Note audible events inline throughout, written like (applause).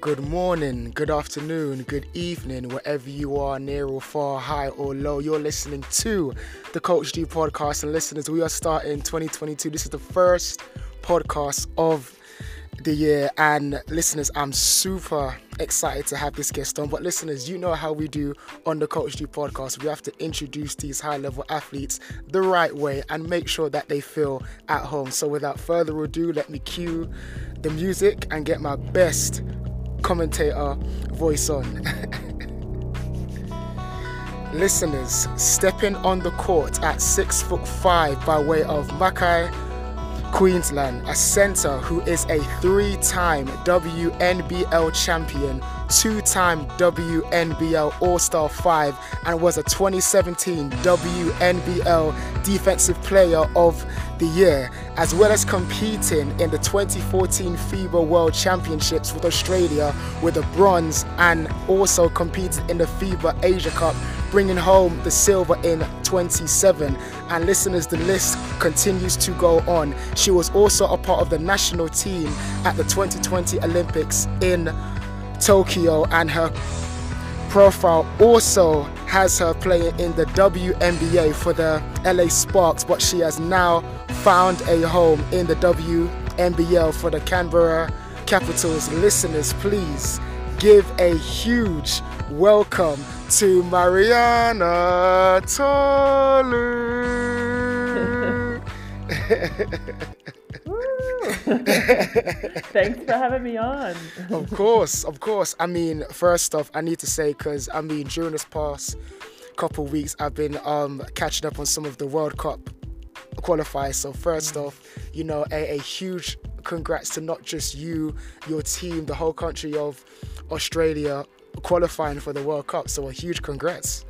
good morning, good afternoon, good evening, wherever you are, near or far, high or low. You're listening to the Coach D podcast. And listeners, we are starting 2022. This is the first podcast of the year. And listeners, I'm super excited to have this guest on. But listeners, you know how we do on the Coach D podcast. We have to introduce these high level athletes the right way and make sure that they feel at home. So without further ado, let me cue the music and get my best commentator voice on. (laughs) Listeners, stepping on the court at six foot five by way of Mackay, Queensland, a centre who is a three time WNBL champion, two time WNBL All Star 5, and was a 2017 WNBL Defensive Player of the Year, as well as competing in the 2014 FIBA World Championships with Australia with a bronze and also competed in the FIBA Asia Cup bringing home the silver in 27. And listeners, the list continues to go on. She was also a part of the national team at the 2020 Olympics in Tokyo, and her profile also has her playing in the WNBA for the LA Sparks, but she has now found a home in the WNBL for the Canberra Capitals. Listeners, please give a huge welcome to Marianna Tolo. (laughs) (laughs) (laughs) Thanks for having me on. of course, of course. I mean, first off, I need to say because I mean, during this past couple weeks, I've been um, catching up on some of the World Cup qualifiers. So first mm. off, you know, a, a huge congrats to not just you, your team, the whole country of Australia qualifying for the World Cup. So a huge congrats.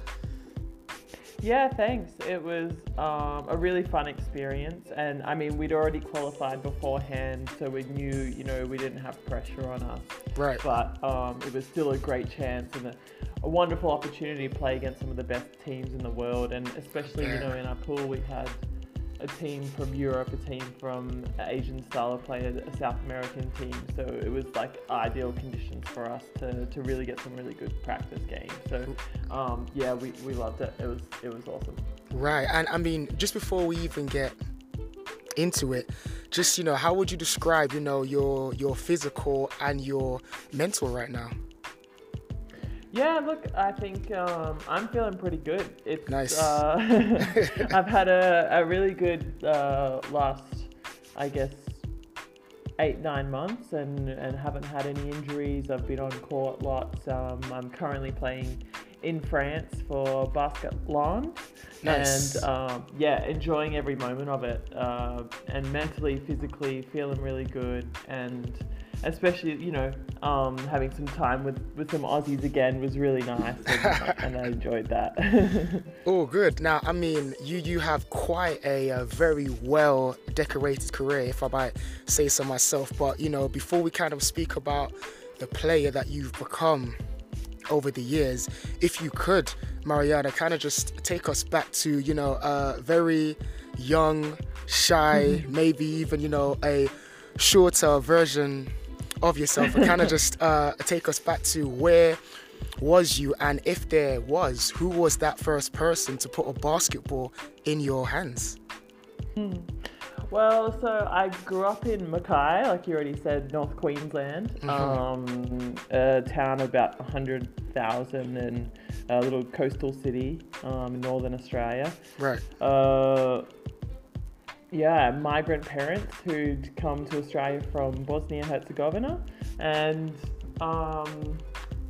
Yeah, thanks. It was um, a really fun experience, and I mean, we'd already qualified beforehand, so we knew, you know, we didn't have pressure on us. Right. But um, it was still a great chance and a, a, wonderful opportunity to play against some of the best teams in the world, and especially, you know, in our pool we had a team from Europe, a team from Asian style of play, a South American team. So it was like ideal conditions for us to, to really get some really good practice games. So um, yeah, we, we loved it. It was it was awesome. Right, and I mean, just before we even get into it, just you know, how would you describe you know your your physical and your mental right now? Yeah, look, I think um, I'm feeling pretty good. It's nice. Uh, (laughs) I've had a, a really good uh, last, I guess, eight nine months, and and haven't had any injuries. I've been on court lots. Um, I'm currently playing in France for Basket Landes, nice. and um, yeah, enjoying every moment of it, uh, and mentally, physically feeling really good, and especially you know um, having some time with, with some Aussies again was really nice, and, (laughs) and I enjoyed that. oh, good. Now, I mean, you you have quite a, a, very well decorated career, if I might say so myself. But you know, before we kind of speak about the player that you've become over the years, if you could, Marianna, kind of just take us back to you know a very young, shy, maybe even you know a shorter version of yourself and kind of (laughs) just uh, take us back to where was you and if there was who was that first person to put a basketball in your hands hmm. well so i grew up in mackay like you already said north queensland mm-hmm. um, a town of about 100000 and a little coastal city um, in northern australia right uh, yeah, migrant parents who'd come to Australia from Bosnia Herzegovina. And um,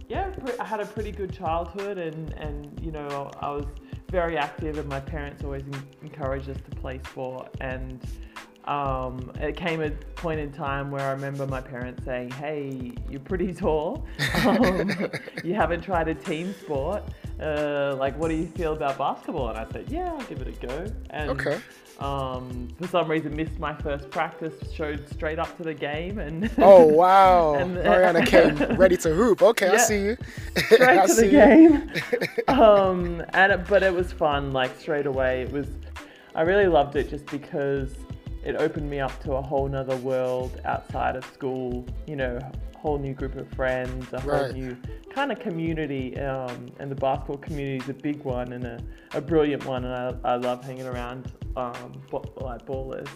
yeah, I had a pretty good childhood, and, and you know, I was very active, and my parents always encouraged us to play sport. And um, it came a point in time where I remember my parents saying, Hey, you're pretty tall. (laughs) Um, you haven't tried a team sport. Uh, like, what do you feel about basketball? And I said, Yeah, I'll give it a go. And okay. Um, for some reason, missed my first practice. Showed straight up to the game, and (laughs) oh wow, (laughs) and, Marianna came (laughs) ready to hoop. Okay, yeah, I see you. Straight to the game. um, and it, but it was fun. Like straight away, it was. I really loved it just because it opened me up to a whole nother world outside of school. You know, whole new group of friends, a whole Right. new kind of community. Um, and the basketball community is a big one and a, a brilliant one. And I, I love hanging around um, like ballers.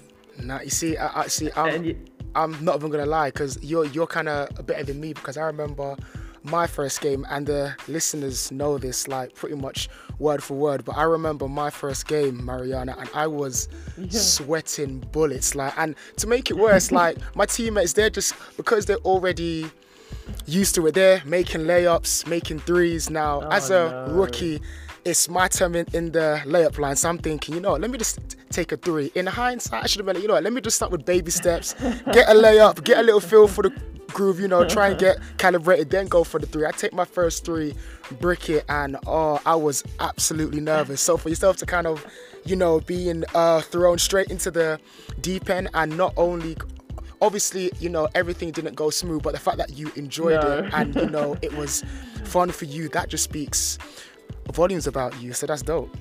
Nah, you see, I, I see. I'm, and you, I'm not even gonna lie, because you're you're kind of better than me because I remember my first game, and the listeners know this like pretty much word for word. But I remember my first game, Marianna, and I was sweating bullets. Like, and to make it worse, (laughs) like my teammates, they're just because they're already used to it. They're making layups, making threes. Now, oh, as a Oh, no. rookie, it's my turn in, in the layup line. So I'm thinking, you know, let me just take a three. In hindsight, I should have been like, you know, what, let me just start with baby steps, get a layup, get a little feel for the groove, you know, try and get calibrated, then go for the three. I take my first three, brick it, and oh, I was absolutely nervous. So for yourself to kind of, you know, being uh, thrown straight into the deep end and not only obviously you know everything didn't go smooth but the fact that you enjoyed No. it and you (laughs) know it was fun for you that just speaks volumes about you so that's dope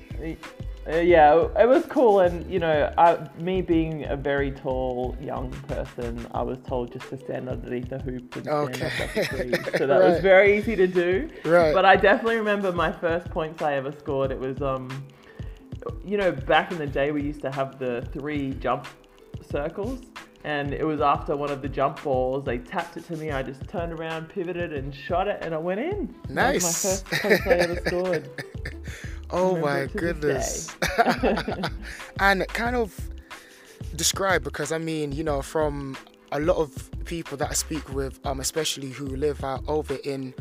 Uh, yeah, it was cool, and you know, I, me being a very tall young person, I was told just to stand underneath the hoop and stand Okay. up the. (laughs) So that was very easy to do. Right. But I definitely remember my first points I ever scored. It was, um, you know, back in the day we used to have the three jump circles. And it was after one of the jump balls, they tapped it to me. I just turned around, pivoted, and shot it, and I went in. That was Nice. my first points I ever scored. (laughs) oh my it to this goodness. (laughs) (laughs) And kind of describe because i mean you know from a lot of people that i speak with um especially who live out over in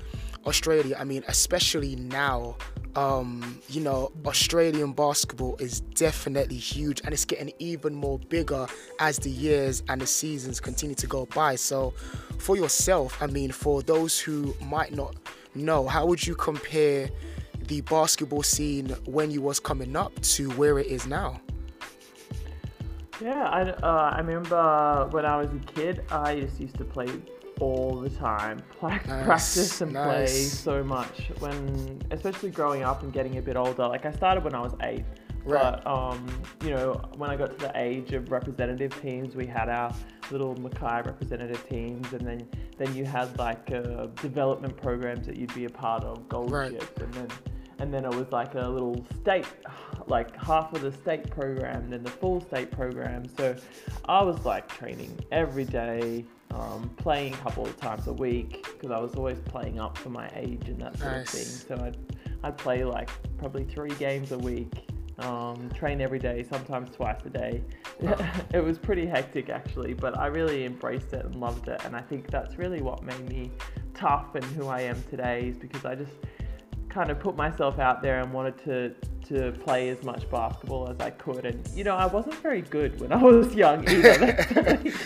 australia i mean especially now um you know australian basketball is definitely huge and it's getting even more bigger as the years and the seasons continue to go by. So for yourself i mean for those who might not know how would you compare the basketball scene when you was coming up to where it is now Yeah, I, uh, I remember when I was a kid, I just used to play all the time, (laughs) Pra- Nice, practice and play so much. When, especially growing up and getting a bit older, like I started when I was eight, Right. but um, you know, when I got to the age of representative teams, we had our little Mackay representative teams, and then then you had like uh, development programs that you'd be a part of, gold Right. ships, and then and then it was like a little state, like half of the state program, then the full state program. So I was like training every day, um, playing a couple of times a week because I was always playing up for my age and that sort of thing. So I'd, I'd play like probably three games a week, um, train every day, sometimes twice a day. (laughs) it was pretty hectic actually, but I really embraced it and loved it. And I think that's really what made me tough and who I am today is because I just kind of put myself out there and wanted to to play as much basketball as I could. And you know, I wasn't very good when I was young either.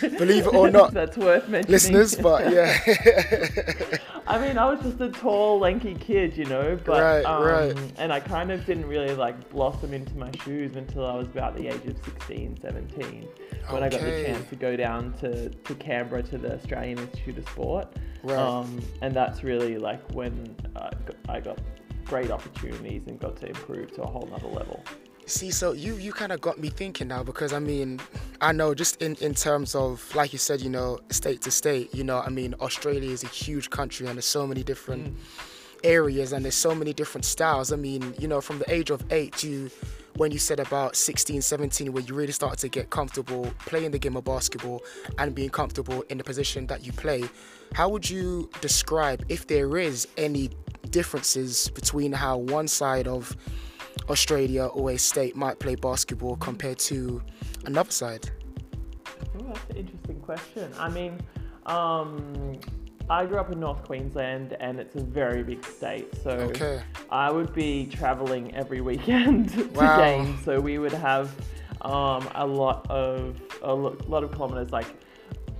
(laughs) Believe it or not, (laughs) that's worth mentioning. listeners but yeah (laughs) I mean, I was just a tall, lanky kid, you know, but Right, um, right. and I kind of didn't really like blossom into my shoes until I was about the age of 16, 17, when I got the chance to go down to, to Canberra to the Australian Institute of Sport. Right. Um, and that's really like when uh, I got great opportunities and got to improve to a whole nother level. See, so you you kind of got me thinking now because I mean, I know just in in terms of like you said, you know, state to state, you know, I mean, Australia is a huge country and there's so many different areas and there's so many different styles. I mean, you know, from the age of eight, you when you said about 16, 17, where you really started to get comfortable playing the game of basketball and being comfortable in the position that you play, how would you describe if there is any differences between how one side of Australia or a state might play basketball compared to another side? Oh, that's an interesting question. I mean, um, I grew up in North Queensland and it's a very big state. So Okay. I would be traveling every weekend (laughs) to Wow. games. So we would have um, a lot of a lot of kilometers. Like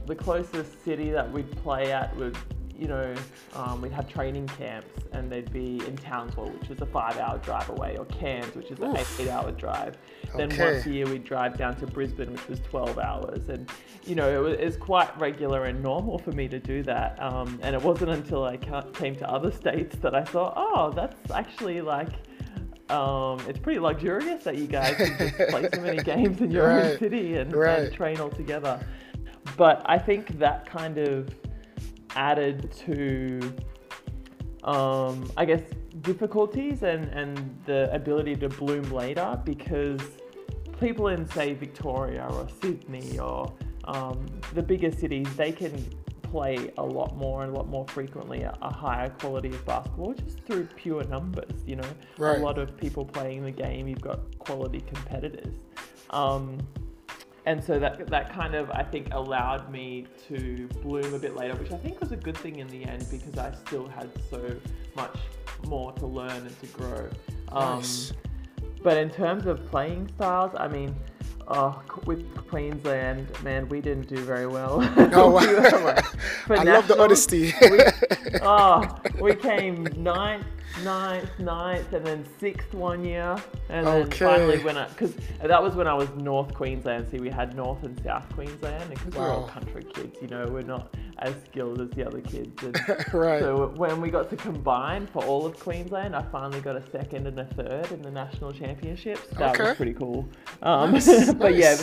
the closest city that we'd play at would, you know, um, we'd have training camps and they'd be in Townsville, which is a five-hour drive away, or Cairns, which is an Oof. eight-hour drive. Then Okay. once a year we'd drive down to Brisbane, which was 12 hours, and you know it was, it was quite regular and normal for me to do that. Um, and it wasn't until I came to other (laughs) states that I thought, oh, that's actually like. Um, it's pretty luxurious that you guys can just play so many (laughs) games in your own city and, right. and train all together. But I think that kind of added to, um, I guess, difficulties and, and the ability to bloom later because people in, say, Victoria or Sydney or um, the bigger cities, they can play a lot more and a lot more frequently a, a higher quality of basketball just through pure numbers. You know, Right. a lot of people playing the game, you've got quality competitors. Um, and so that that kind of I think allowed me to bloom a bit later, which I think was a good thing in the end because I still had so much more to learn and to grow. Um, Nice. But in terms of playing styles, I mean, oh, with Queensland, man, we didn't do very well. Oh, (laughs) wow. We like, I love the honesty. we, oh, we came ninth, ninth, ninth, and then sixth one year, and then Okay. finally when I, because that was when I was North Queensland. See, we had North and South Queensland, and because we're all oh. country kids, you know, we're not as skilled as the other kids. And (laughs) right. so when we got to combine for all of Queensland, I finally got a second and a third in the national championships. That Okay. was pretty cool. Um, Nice, (laughs) but yeah,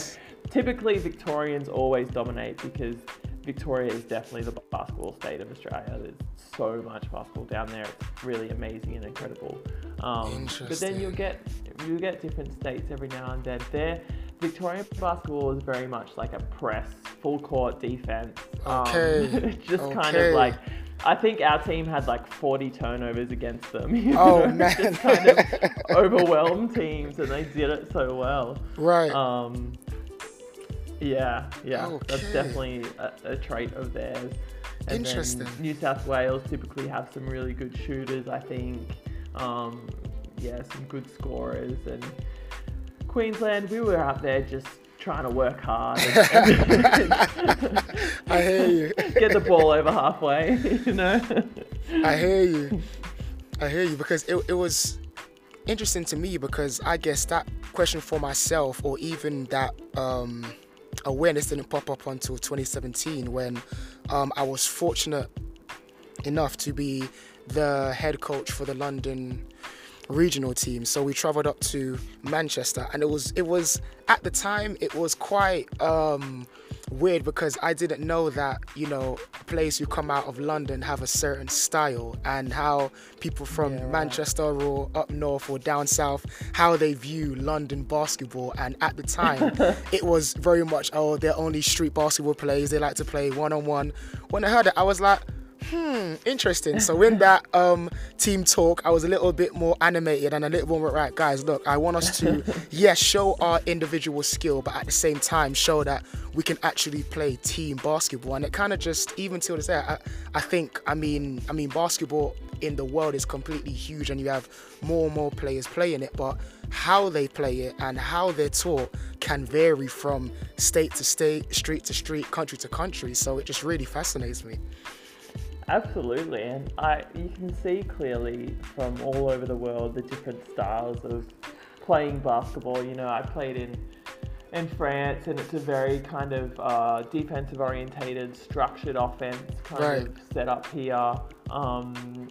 typically Victorians always dominate because Victoria is definitely the basketball state of Australia. There's so much basketball down there. It's really amazing and incredible. Um, but then you'll get you get different states every now and then. There, Victorian basketball is very much like a press, full court defense. Um, Okay, (laughs) just kind of like. I think our team had like 40 turnovers against them. (laughs) you Oh, know, man. Just kind of overwhelmed teams, and they did it so well. right. Um, yeah, yeah, that's definitely a, a trait of theirs. And Interesting. New South Wales typically have some really good shooters, I think. Um, yeah, some good scorers. And Queensland, we were out there just trying to work hard and, (laughs) I hear you. get the ball over halfway, (laughs) you know? I hear you. I hear you because it, it was interesting to me because I guess that question for myself or even that um, awareness didn't pop up until 2017 when um, I was fortunate enough to be the head coach for the London regional team. So we travelled up to Manchester, and it was it was at the time it was quite um, weird because I didn't know that you know players who come out of London have a certain style and how people from Yeah, right. Manchester or up north or down south how they view London basketball. And at the time, (laughs) it was very much oh they're only street basketball players. They like to play one on one. When I heard it, I was like hmm, interesting. So in that um, team talk, I was a little bit more animated and a little more right, guys. Look, I want us to (laughs) yes show our individual skill, but at the same time show that we can actually play team basketball. And it kind of just even till this day, I, I think I mean I mean basketball in the world is completely huge, and you have more and more players playing it, but how they play it and how they're taught can vary from state to state, street to street, country to country. So it just really fascinates me. Absolutely, and I you can see clearly from all over the world the different styles of playing basketball. You know, I played in in France, and it's a very kind of uh, defensive orientated, structured offense kind Right. of set up here. Um,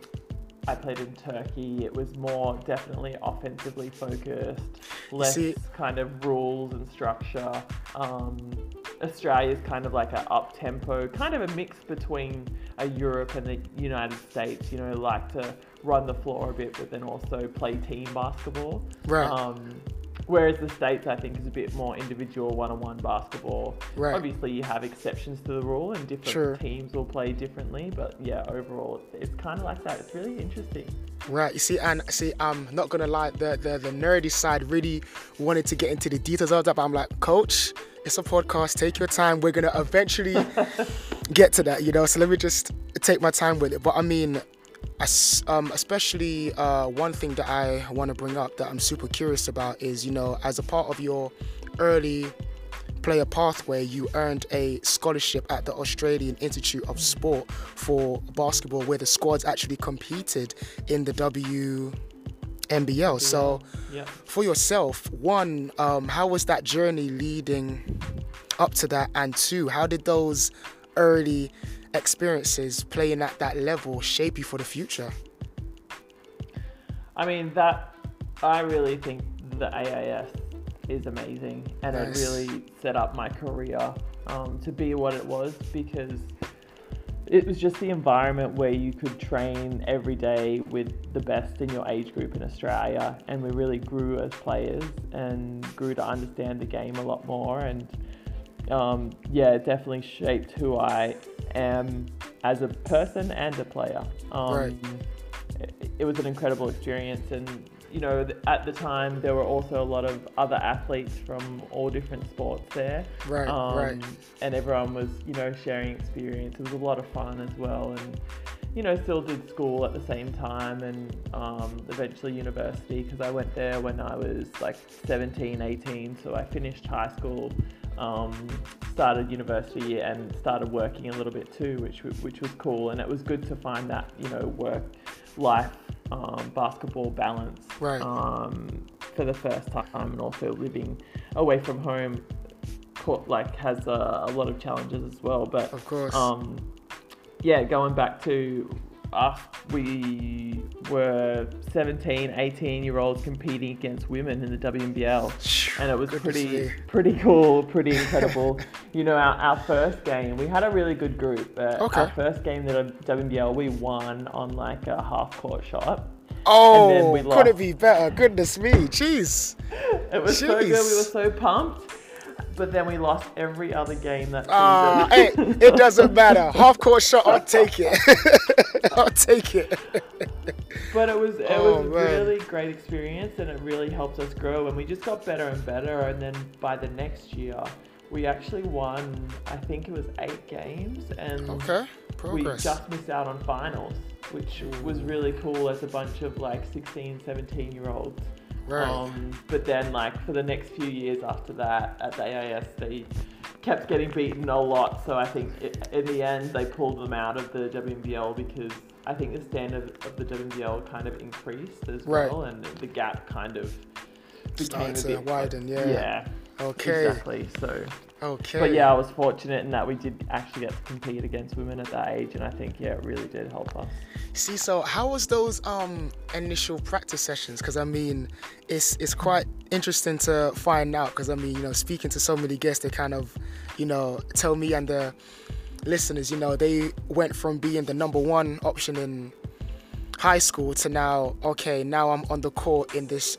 I played in Turkey. It was more definitely offensively focused, less see- kind of rules and structure. Um, Australia's kind of like a up tempo, kind of a mix between a Europe and the United States. You know, like to run the floor a bit, but then also play team basketball. Right. Um, whereas the States, I think, is a bit more individual one-on-one basketball. Right. Obviously, you have exceptions to the rule, and different Sure. teams will play differently. But yeah, overall, it's, it's kind of like that. It's really interesting. Right, you see, and see, I'm not gonna lie, the, the the nerdy side really wanted to get into the details of that, but I'm like, Coach, it's a podcast. Take your time. We're gonna eventually (laughs) get to that, you know. So let me just take my time with it. But I mean, as, um, especially uh, one thing that I want to bring up that I'm super curious about is, you know, as a part of your early player pathway, you earned a scholarship at the Australian Institute of Sport for basketball, where the squads actually competed in the WNBL. So, Yeah. for yourself, one, um, how was that journey leading up to that? And two, how did those early experiences playing at that level shape you for the future? I mean that I really think the AIS is amazing, and Nice. it really set up my career um, to be what it was because it was just the environment where you could train every day with the best in your age group in Australia, and we really grew as players and grew to understand the game a lot more. And um, yeah, it definitely shaped who I am as a person and a player. Um, Right. it, it was an incredible experience, and you know, at the time there were also a lot of other athletes from all different sports there. Right, Um, right. And everyone was, you know, sharing experience. It was a lot of fun as well, and you know, still did school at the same time, and um, eventually university because I went there when I was like 17, 18. So I finished high school. Um, started university and started working a little bit too, which which was cool, and it was good to find that you know work life um, basketball balance Right. um, for the first time, and also living away from home, like has a, a lot of challenges as well. But Of course. um, yeah, going back to us, we were 17, 18 year olds competing against women in the WNBL. And it was pretty, pretty cool, pretty incredible. (laughs) you know, our, our first game, we had a really good group. But Okay. Our first game that WNBL, we won on like a half court shot. Oh, could it be better? Goodness me, jeez. (laughs) It was so good. We were so pumped. But then we lost every other game that Ah, season. hey, it (laughs) doesn't matter. Half court shot, I'll take it. (laughs) I'll take it. But it was it Oh, was a man. really great experience, and it really helped us grow. And we just got better and better. And then by the next year, we actually won. I think it was eight games, and Okay, we just missed out on finals, which was really cool as a bunch of like 16, 17 year olds. Right. Um, but then, like for the next few years after that, at the AIS, they kept getting beaten a lot. So I think it, in the end, they pulled them out of the WNBL because I think the standard of the WNBL kind of increased as Right. well, and the gap kind of became Started a bit widen, yeah. Yeah. Okay. Exactly. So. Okay. But yeah, I was fortunate in that we did actually get to compete against women at that age, and I think yeah, it really did help us. See, so how was those um initial practice sessions? Because I mean, it's it's quite interesting to find out. Because I mean, you know, speaking to so many guests, they kind of, you know, tell me and the listeners, you know, they went from being the number one option in high school to now, okay, now I'm on the court in this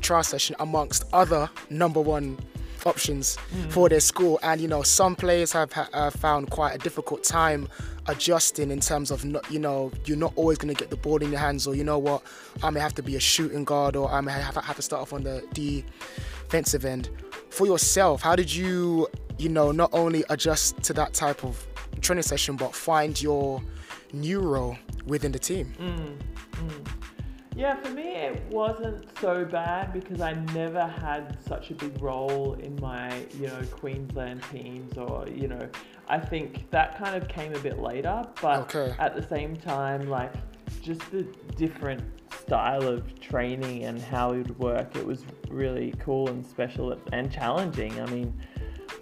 trial session amongst other number one options for their school. And you know some players have uh, found quite a difficult time adjusting in terms of not you know you're not always going to get the ball in your hands or you know what i may have to be a shooting guard or i may have, have to start off on the defensive end. For yourself how did you you know not only adjust to that type of training session but find your new role within the team Yeah, for me it wasn't so bad because I never had such a big role in my, you know, Queensland teams or, you know, I think that kind of came a bit later, but Okay. at the same time like just the different style of training and how it would work, it was really cool and special and challenging. I mean,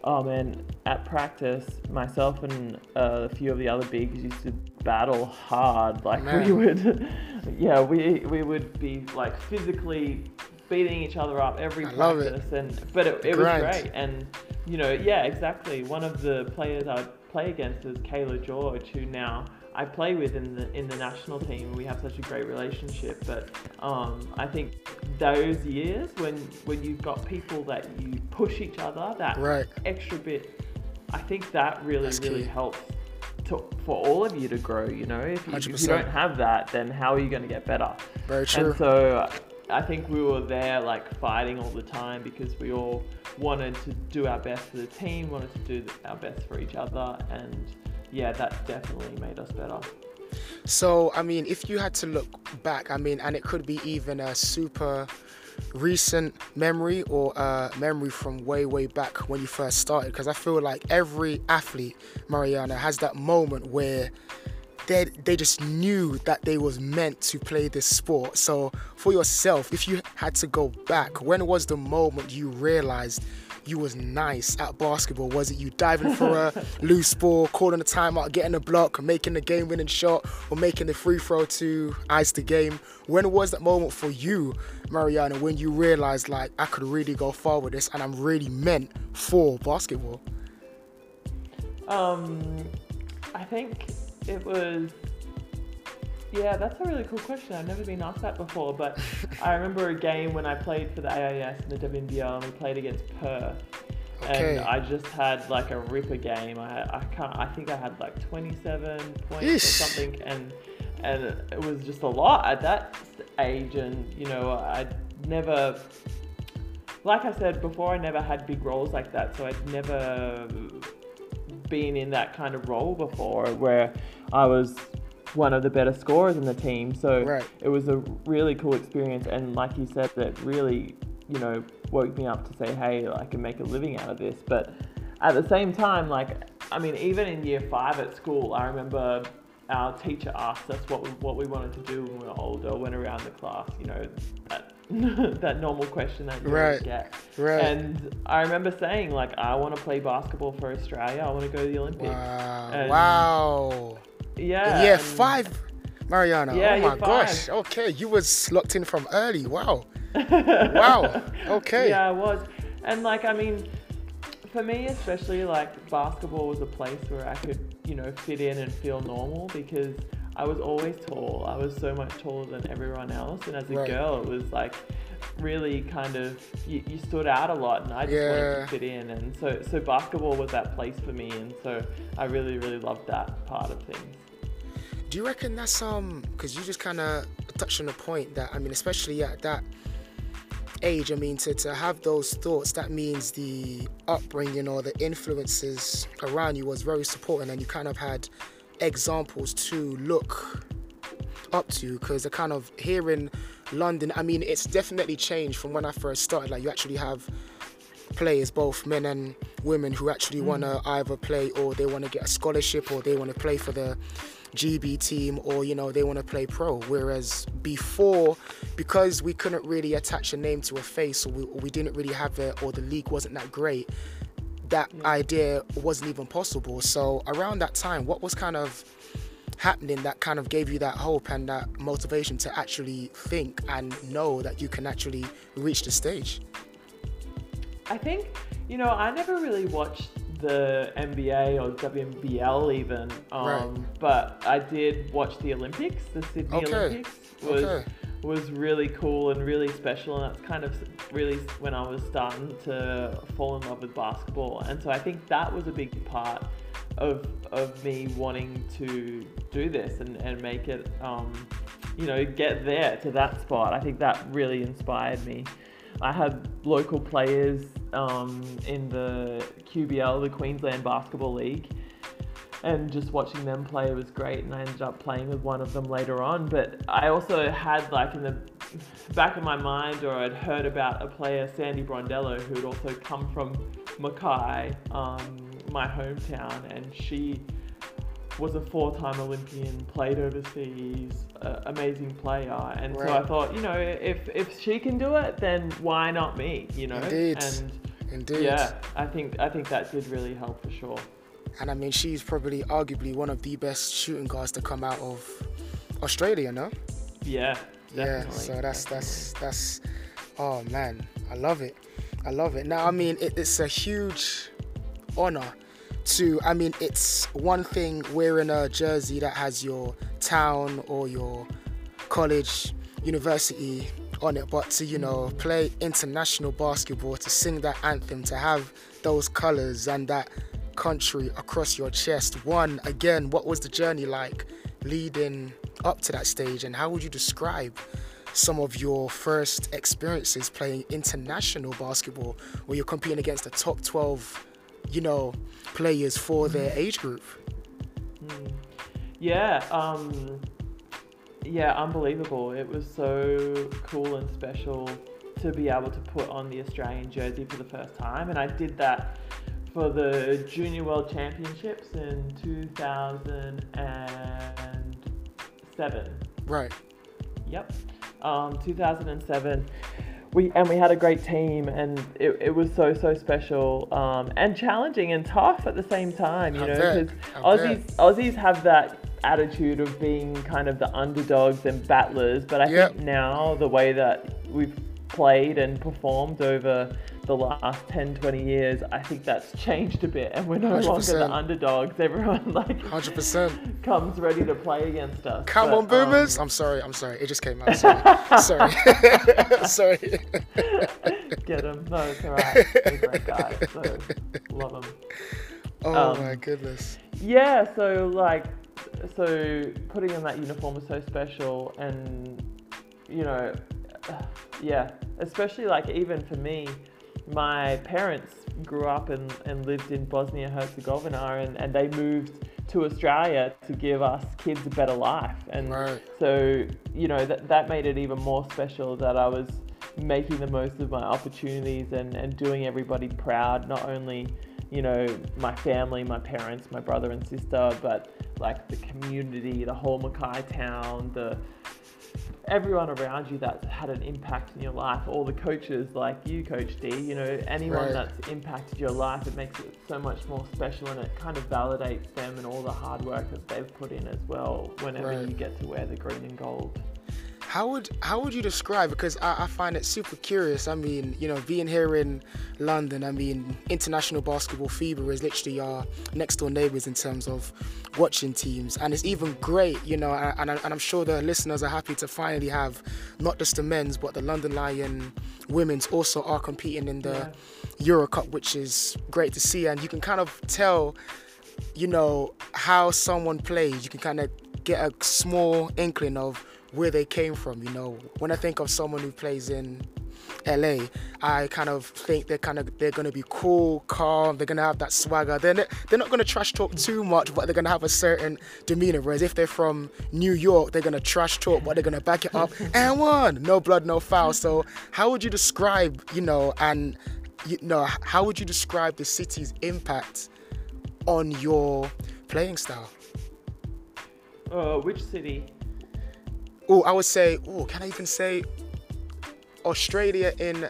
Oh man, at practice, myself and uh, a few of the other bigs used to battle hard. Like we would, (laughs) yeah, we we would be like physically beating each other up every I love it. practice, and but it, it was great. And you know, yeah, exactly. One of the players I play against is Cayla George, who now I play with in the in the national team. We have such a great relationship. But um, I think those years when when you've got people that you push each other, that Right. extra bit, I think that really That's really key. helps to, for all of you to grow. You know, if you, if you don't have that, then how are you going to get better? very true And so I think we were there like fighting all the time because we all wanted to do our best for the team, wanted to do our best for each other, and yeah, that definitely made us better. So, I mean, if you had to look back, I mean, and it could be even a super recent memory or a memory from way, way back when you first started, because I feel like every athlete, Marianna, has that moment where they, they just knew that they was meant to play this sport. So, for yourself, if you had to go back, when was the moment you realized you was nice at basketball? Was it you diving for a (laughs) loose ball, calling a timeout, getting a block, making the game-winning shot, or making the free throw to ice the game? When was that moment for you, Marianna, when you realized like I could really go far with this and I'm really meant for basketball? Um, I think it was. Yeah, that's a really cool question. I've never been asked that before, but (laughs) I remember a game when I played for the AIS and the WNBL, and we played against Perth. Okay. And I just had like a ripper game. I, I can't. I think I had like 27 points or something, and and it was just a lot at that age. And you know, I'd never, like I said before, I never had big roles like that. So I'd never been in that kind of role before, where I was one of the better scorers in the team. So Right. it was a really cool experience. And like you said, that really, you know, woke me up to say, hey, I can make a living out of this. But at the same time, like, I mean, even in year five at school, I remember our teacher asked us what we, what we wanted to do when we were older, went around the class, you know, that, (laughs) that normal question that you Right. get. Right. And I remember saying, like, I want to play basketball for Australia. I want to go to the Olympics. Wow. And- wow. Yeah. yeah, five. Marianna. Yeah, oh my gosh. Okay, you was locked in from early. Wow. (laughs) wow. Okay. Yeah, I was. And like, I mean, for me especially, like basketball was a place where I could, you know, fit in and feel normal because I was always tall. I was so much taller than everyone else, and as a Right. girl, it was like really kind of you, you stood out a lot, and I just wanted to fit in. And so, so basketball was that place for me, and so I really, really loved that part of things. Do you reckon that's um? Because you just kind of touched on the point that I mean, especially at that age, I mean, to, to have those thoughts, that means the upbringing or the influences around you was very supporting, and you kind of had examples to look up to. Because the kind of here in London, I mean, it's definitely changed from when I first started. Like you actually have players, both men and women, who actually want to either play or they want to get a scholarship or they want to play for the GB team or you know they want to play pro. Whereas before, because we couldn't really attach a name to a face or we, or we didn't really have it or the league wasn't that great, that idea wasn't even possible. So around that time, what was kind of happening that kind of gave you that hope and that motivation to actually think and know that you can actually reach the stage? I think, you know, I never really watched the NBA or WNBL even, um, Right. but I did watch the Olympics. The Sydney Okay, Olympics was okay. was really cool and really special, and that's kind of really when I was starting to fall in love with basketball. And so I think that was a big part of of me wanting to do this and, and make it um, you know get there to that spot i think that really inspired me i had local players um, in the qbl the queensland basketball league and just watching them play was great and i ended up playing with one of them later on. But i also had like in the back of my mind or i'd heard about a player sandy brondello who had also come from mackay um, my hometown and she was a four-time olympian played overseas uh, amazing player and so i thought you know if if she can do it then why not me you know Indeed. and Indeed. yeah i think i think that did really help for sure And I mean, she's probably arguably one of the best shooting guards to come out of Australia, no? Yeah, Yeah. So that's that's that's. Oh man, I love it. I love it. Now, I mean, it, it's a huge honor to. I mean, it's one thing wearing a jersey that has your town or your college, university on it, but to you know play international basketball, to sing that anthem, to have those colors and that country across your chest. One again, what was the journey like leading up to that stage, and how would you describe? Some of your first experiences playing international basketball, where you're competing against the top 12, you know, players for their age group. Yeah, um, yeah, unbelievable. It was so cool and special to be able to put on the Australian jersey for the first time, and I did that for the Junior World Championships in 2007. Right. Yep. Um, 2007. We and we had a great team, and it, it was so so special um, and challenging and tough at the same time. You I know, because Aussies Aussies have that attitude of being kind of the underdogs and battlers, but I Yep. think now the way that we've played and performed over the last 10, 20 years, I think that's changed a bit, and we're no 100%. longer the underdogs. Everyone (laughs) like 100%. comes ready to play against us. Come But, on, boomers! um, I'm sorry. I'm sorry. It just came out. Sorry. (laughs) sorry. (laughs) sorry. get him. No, it's alright. They're great guys. So love them. Oh Um, my goodness. Yeah, so like, so putting on that uniform was so special, and you know, (sighs) yeah, especially like even for me, my parents grew up and, and lived in Bosnia Herzegovina, and, and they moved to Australia to give us kids a better life, and Right. so you know that that made it even more special that I was making the most of my opportunities and, and doing everybody proud, not only you know my family, my parents, my brother and sister, but like the community, the whole Mackay town, the everyone around you that's had an impact in your life, all the coaches like you, Coach D, you know, anyone Right. that's impacted your life, it makes it so much more special and it kind of validates them and all the hard work that they've put in as well whenever Right. you get to wear the green and gold. How would how would you describe? Because I, I find it super curious. I mean, you know, being here in London, I mean, international basketball fever is literally our next door neighbours in terms of watching teams, and it's even great, you know. And, and, and I'm sure the listeners are happy to finally have not just the men's, but the London Lion women's also are competing in the Euro Cup, which is great to see. And you can kind of tell you know how someone plays you can kind of get a small inkling of where they came from you know when i think of someone who plays in LA, I kind of think they're kind of they're gonna be cool, calm. They're gonna have that swagger. They're not, they're not gonna trash talk too much, but they're gonna have a certain demeanor. Whereas if they're from New York, they're gonna trash talk, but they're gonna back it up. (laughs) and one, no blood, no foul. So how would you describe, you know, and you know, how would you describe the city's impact on your playing style? Uh, which city? Oh, I would say, oh, can I even say Australia in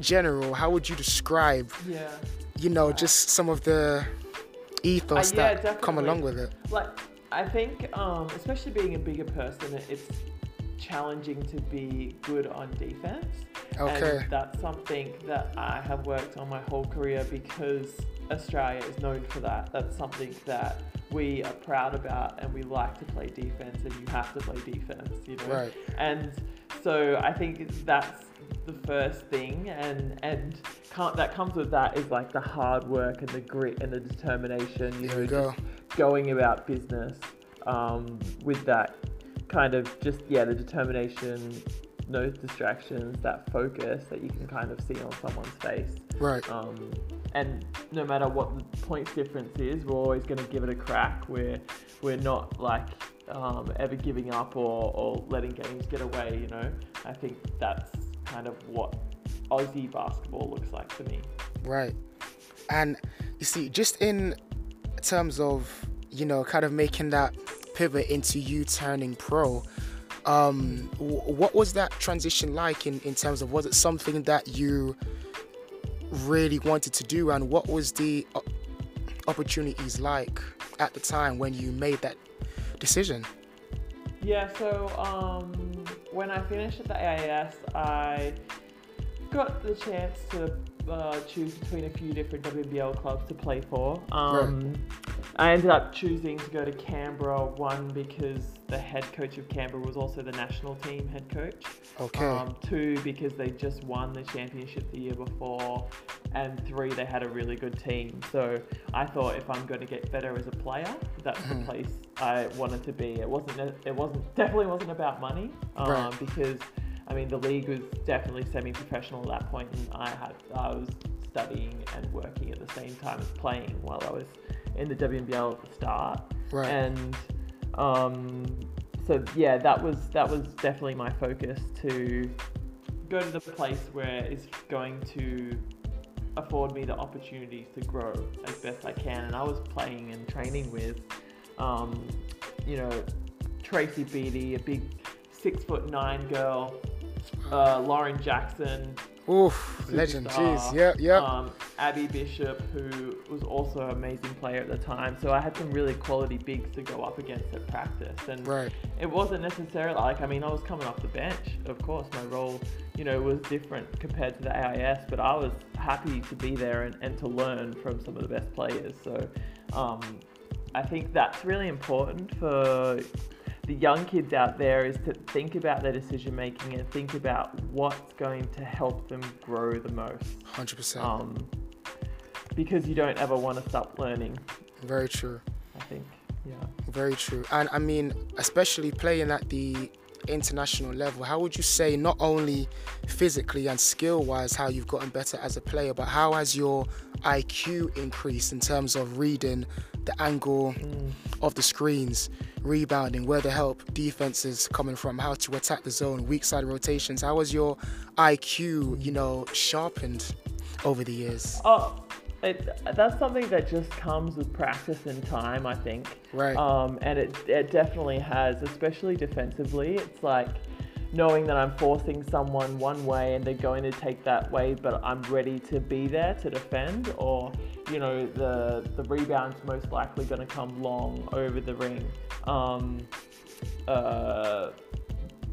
general? How would you describe, Yeah. you know, just some of the ethos Uh, yeah, that come along with it? Like, I think, um, especially being a bigger person, it's challenging to be good on defense. Okay. And that's something that I have worked on my whole career because Australia is known for that. That's something that we are proud about and we like to play defense and you have to play defense, you know? Right. And so I think that's the first thing and and can't, that comes with that is like the hard work and the grit and the determination, you There know, go. just going about business um, with that kind of just yeah the determination no distractions that focus that you can kind of see on someone's face Right. um, and no matter what the points difference is we're always going to give it a crack we're we're not like um, ever giving up or, or letting games get away you know i think that's kind of what aussie basketball looks like to me Right. And you see, just in terms of, you know, kind of making that pivot into you turning pro, um, what was that transition like in, in terms of was it something that you really wanted to do and what was the opportunities like at the time when you made that decision? Yeah, so um, when I finished at the AIS, I got the chance to uh, choose between a few different WBL clubs to play for. Um, I ended up choosing to go to Canberra, one because the head coach of Canberra was also the national team head coach. Okay. Um, two, because they just won the championship the year before. And three, they had a really good team. So I thought if I'm going to get better as a player, that's the place I wanted to be. It wasn't. It wasn't. Definitely wasn't about money. Um, Right. Because I mean, the league was definitely semi-professional at that point, and I had I was studying and working at the same time as playing while I was in the WNBL at the start. Right. And um, so yeah, that was that was definitely my focus to go to the place where it's going to afford me the opportunities to grow as best I can. And I was playing and training with, um, you know, Tracy Beatty, a big six foot nine girl, uh, Lauren Jackson, Oof, legend. Jeez. Yep, yep. Um, Abby Bishop, who was also an amazing player at the time. So I had some really quality bigs to go up against at practice. And right. it wasn't necessarily like, I mean, I was coming off the bench. Of course, my role, you know, was different compared to the AIS, but I was happy to be there and, and to learn from some of the best players. So um, I think that's really important for the young kids out there is to think about their decision making and think about what's going to help them grow the most. 100%. Um, because you don't ever want to stop learning, Very true. I think. Yeah. Very true. And I mean, especially playing at the international level, how would you say not only physically and skill wise how you've gotten better as a player, but how has your IQ increased in terms of reading the angle mm. of the screens, rebounding, where the help defense is coming from, how to attack the zone, weak side rotations? How has your IQ, you mm. know, sharpened over the years? Oh, it, that's something that just comes with practice and time, I think. Right. Um, and it, it definitely has, especially defensively. It's like knowing that I'm forcing someone one way and they're going to take that way, but I'm ready to be there to defend, or you know, the the rebound's most likely going to come long over the ring. Um, uh,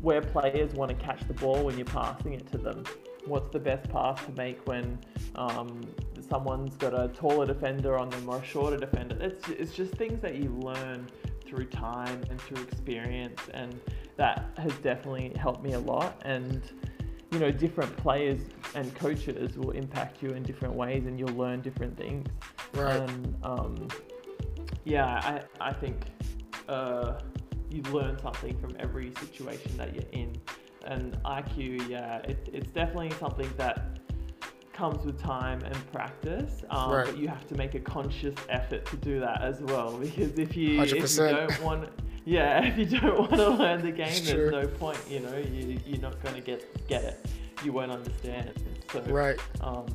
where players want to catch the ball when you're passing it to them. What's the best pass to make when um, someone's got a taller defender on them or a shorter defender? It's, it's just things that you learn through time and through experience, and that has definitely helped me a lot. And you know, different players and coaches will impact you in different ways, and you'll learn different things. Right. And um, yeah, I, I think uh, you learn something from every situation that you're in. And IQ, yeah, it, it's definitely something that comes with time and practice, um, Right. but you have to make a conscious effort to do that as well. Because if you if you don't want, yeah, (laughs) if you don't want to learn the game, It's there's true. no point. You know, you you're not going to get get it. You won't understand. So Right. um,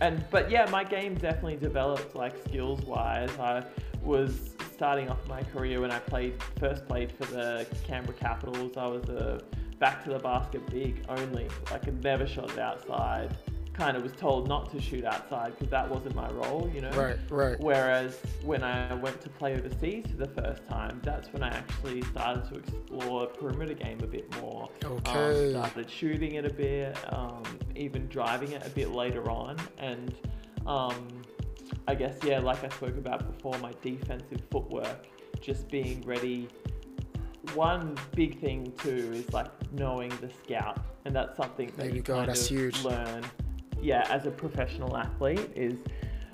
and but yeah, my game definitely developed like skills wise. I was starting off my career when I played first played for the Canberra Capitals. I was a back to the basket big only. I never shot it outside. Kind of was told not to shoot outside because that wasn't my role, you know. Right. Right. Whereas when I went to play overseas for the first time, that's when I actually started to explore perimeter game a bit more. Okay. Um, started shooting it a bit, um, even driving it a bit later on, and um, I guess yeah, like I spoke about before, my defensive footwork, just being ready. One big thing too is like knowing the scout, and that's something that There you you go, kind that's of huge. learn. Yeah, as a professional athlete, is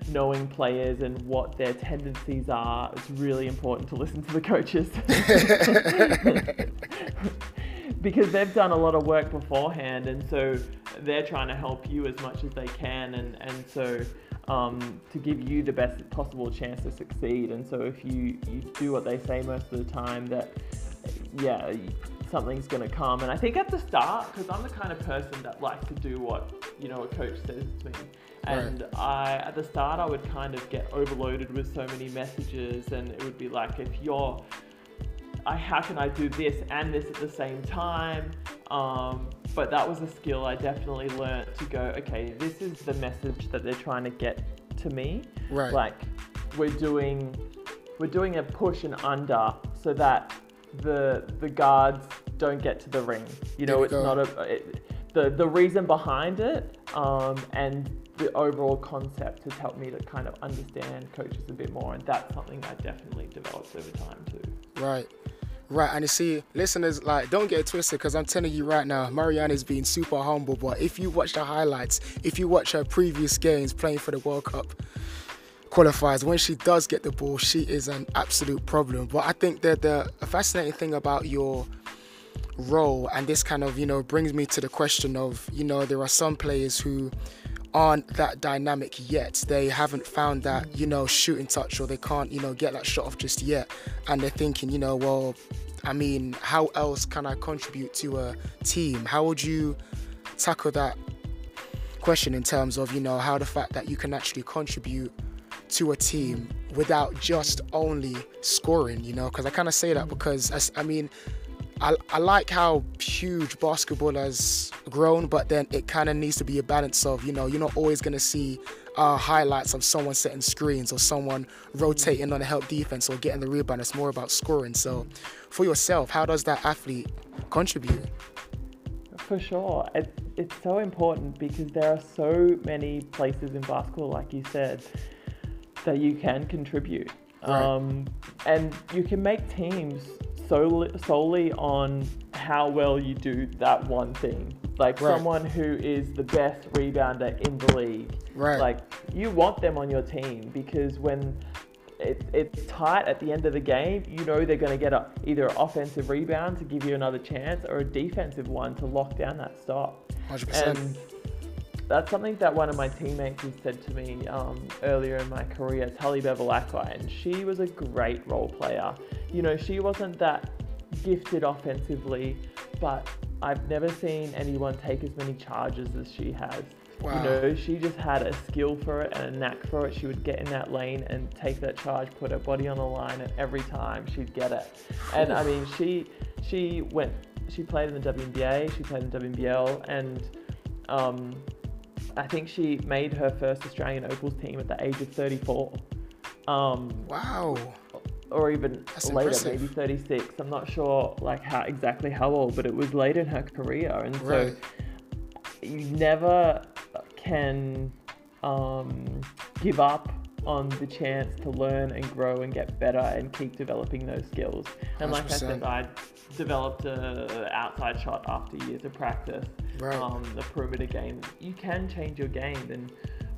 knowing players and what their tendencies are. It's really important to listen to the coaches. (laughs) because they've done a lot of work beforehand and so they're trying to help you as much as they can and, and so um, to give you the best possible chance to succeed and so if you, you do what they say most of the time that yeah something's going to come and i think at the start because i'm the kind of person that likes to do what you know a coach says to me and I, at the start, I would kind of get overloaded with so many messages, and it would be like, if you're, I, how can I do this and this at the same time? Um, but that was a skill I definitely learned to go, okay, this is the message that they're trying to get to me. Right. Like, we're doing, we're doing a push and under so that the the guards don't get to the ring. You know, it's go. not a. It, the, the reason behind it um, and the overall concept has helped me to kind of understand coaches a bit more, and that's something I definitely developed over time too. Right. Right, and you see, listeners, like, don't get it twisted because I'm telling you right now, Marianna's being super humble. But if you watch the highlights, if you watch her previous games playing for the World Cup qualifiers, when she does get the ball, she is an absolute problem. But I think that the fascinating thing about your role, and this kind of, you know, brings me to the question of, you know, there are some players who aren't that dynamic yet. They haven't found that, you know, shooting touch or they can't, you know, get that shot off just yet. And they're thinking, you know, well, I mean, how else can I contribute to a team? How would you tackle that question in terms of, you know, how the fact that you can actually contribute to a team without just only scoring, you know? Because I kind of say that mm. because, as- I mean, I, I like how huge basketball has grown, but then it kind of needs to be a balance of, you know, you're not always going to see uh, highlights of someone setting screens or someone rotating on a help defense or getting the rebound. It's more about scoring. So, for yourself, how does that athlete contribute? For sure. It, it's so important because there are so many places in basketball, like you said, that you can contribute. Right. Um, and you can make teams solely, solely on how well you do that one thing. Like right. someone who is the best rebounder in the league. Right. Like you want them on your team because when it, it's tight at the end of the game, you know they're going to get a, either an offensive rebound to give you another chance or a defensive one to lock down that stop. 100%. And that's something that one of my teammates has said to me um, earlier in my career, Tully Bevilacqua, and she was a great role player. You know, she wasn't that gifted offensively, but I've never seen anyone take as many charges as she has. Wow. You know, she just had a skill for it and a knack for it. She would get in that lane and take that charge, put her body on the line, and every time she'd get it. And I mean, she she went, she played in the WNBA, she played in the WNBL, and um, I think she made her first Australian Opals team at the age of 34. Um, wow. Or even That's later, impressive. maybe 36. I'm not sure like how exactly how old, but it was late in her career, and right. so you never can um, give up on the chance to learn and grow and get better and keep developing those skills. And 100%. like I said, I developed a outside shot after years of practice. Right. Um, the perimeter game, you can change your game, and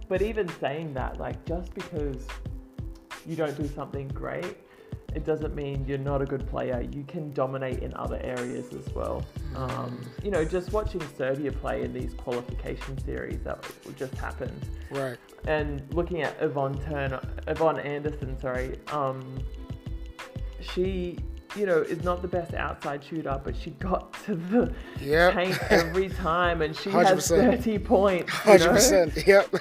but even saying that, like just because you don't do something great, it doesn't mean you're not a good player. You can dominate in other areas as well. Um, you know, just watching Serbia play in these qualification series that just happened. Right. And looking at Yvonne Turner, Yvonne Anderson, sorry, um, she you know, is not the best outside shooter, but she got (laughs) to the yep. paint every time, and she 100%. has 30 points. Hundred percent. Yep.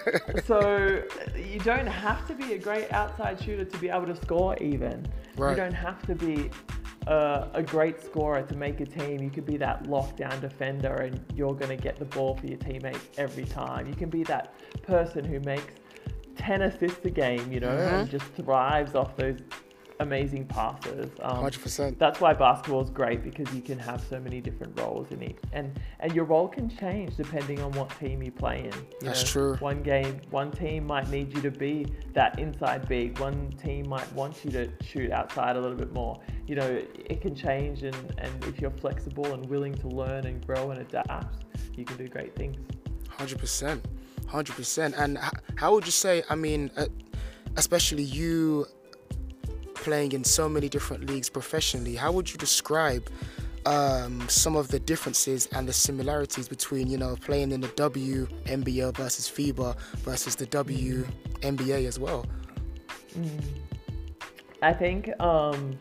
so you don't have to be a great outside shooter to be able to score. Even right. you don't have to be a, a great scorer to make a team. You could be that lockdown defender, and you're going to get the ball for your teammates every time. You can be that person who makes 10 assists a game, you know, mm-hmm. and just thrives off those amazing passes. Um, 100%. That's why basketball is great because you can have so many different roles in it, and and your role can change depending on what team you play in. You That's know, true. One game, one team might need you to be that inside big. One team might want you to shoot outside a little bit more. You know, it can change, and and if you're flexible and willing to learn and grow and adapt, you can do great things. Hundred percent, hundred percent. And how would you say? I mean. Uh, especially you playing in so many different leagues professionally, how would you describe um, some of the differences and the similarities between, you know, playing in the WNBL versus FIBA versus the WNBA as well? Mm. I think, um,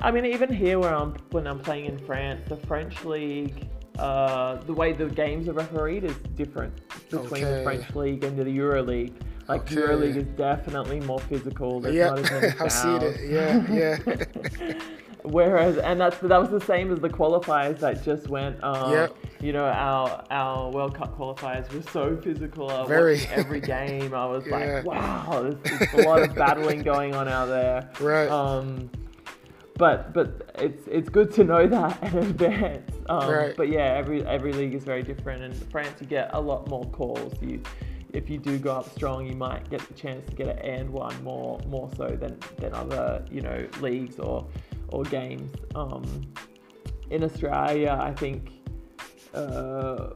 I mean, even here where I'm when I'm playing in France, the French league, uh, the way the games are refereed is different between okay. the French league and the Euro league. Like okay. EuroLeague is definitely more physical. There's yeah, not as many (laughs) I've seen it. Yeah, yeah. (laughs) Whereas, and that's that was the same as the qualifiers that just went. Um, yep. You know, our our World Cup qualifiers were so physical. I Very. every game, I was yeah. like, wow, there's, there's a lot of battling (laughs) going on out there. Right. Um, but but it's it's good to know that in advance. Um, right. But yeah, every every league is very different. And France, you get a lot more calls. You if you do go up strong, you might get the chance to get an and one more more so than, than other you know leagues or or games. Um, in Australia, I think uh,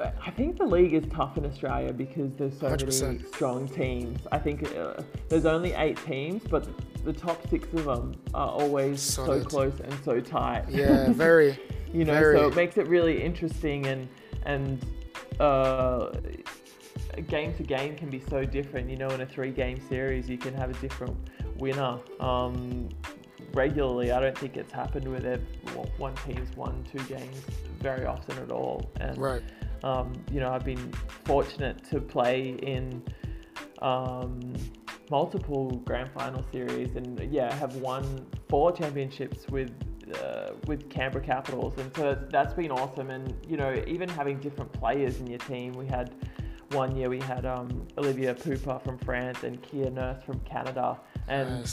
I think the league is tough in Australia because there's so 100%. many strong teams. I think uh, there's only eight teams, but the top six of them are always Solid. so close and so tight. Yeah, very. (laughs) you know, very. so it makes it really interesting and and uh, game to game can be so different. You know, in a three game series, you can have a different winner um, regularly. I don't think it's happened with it. One team's won two games very often at all. And, right. Um, you know, I've been fortunate to play in um, multiple grand final series and yeah, have won four championships with uh, with Canberra Capitals, and so that's been awesome. And you know, even having different players in your team, we had one year we had um, Olivia Époupa from France and Kia Nurse from Canada, and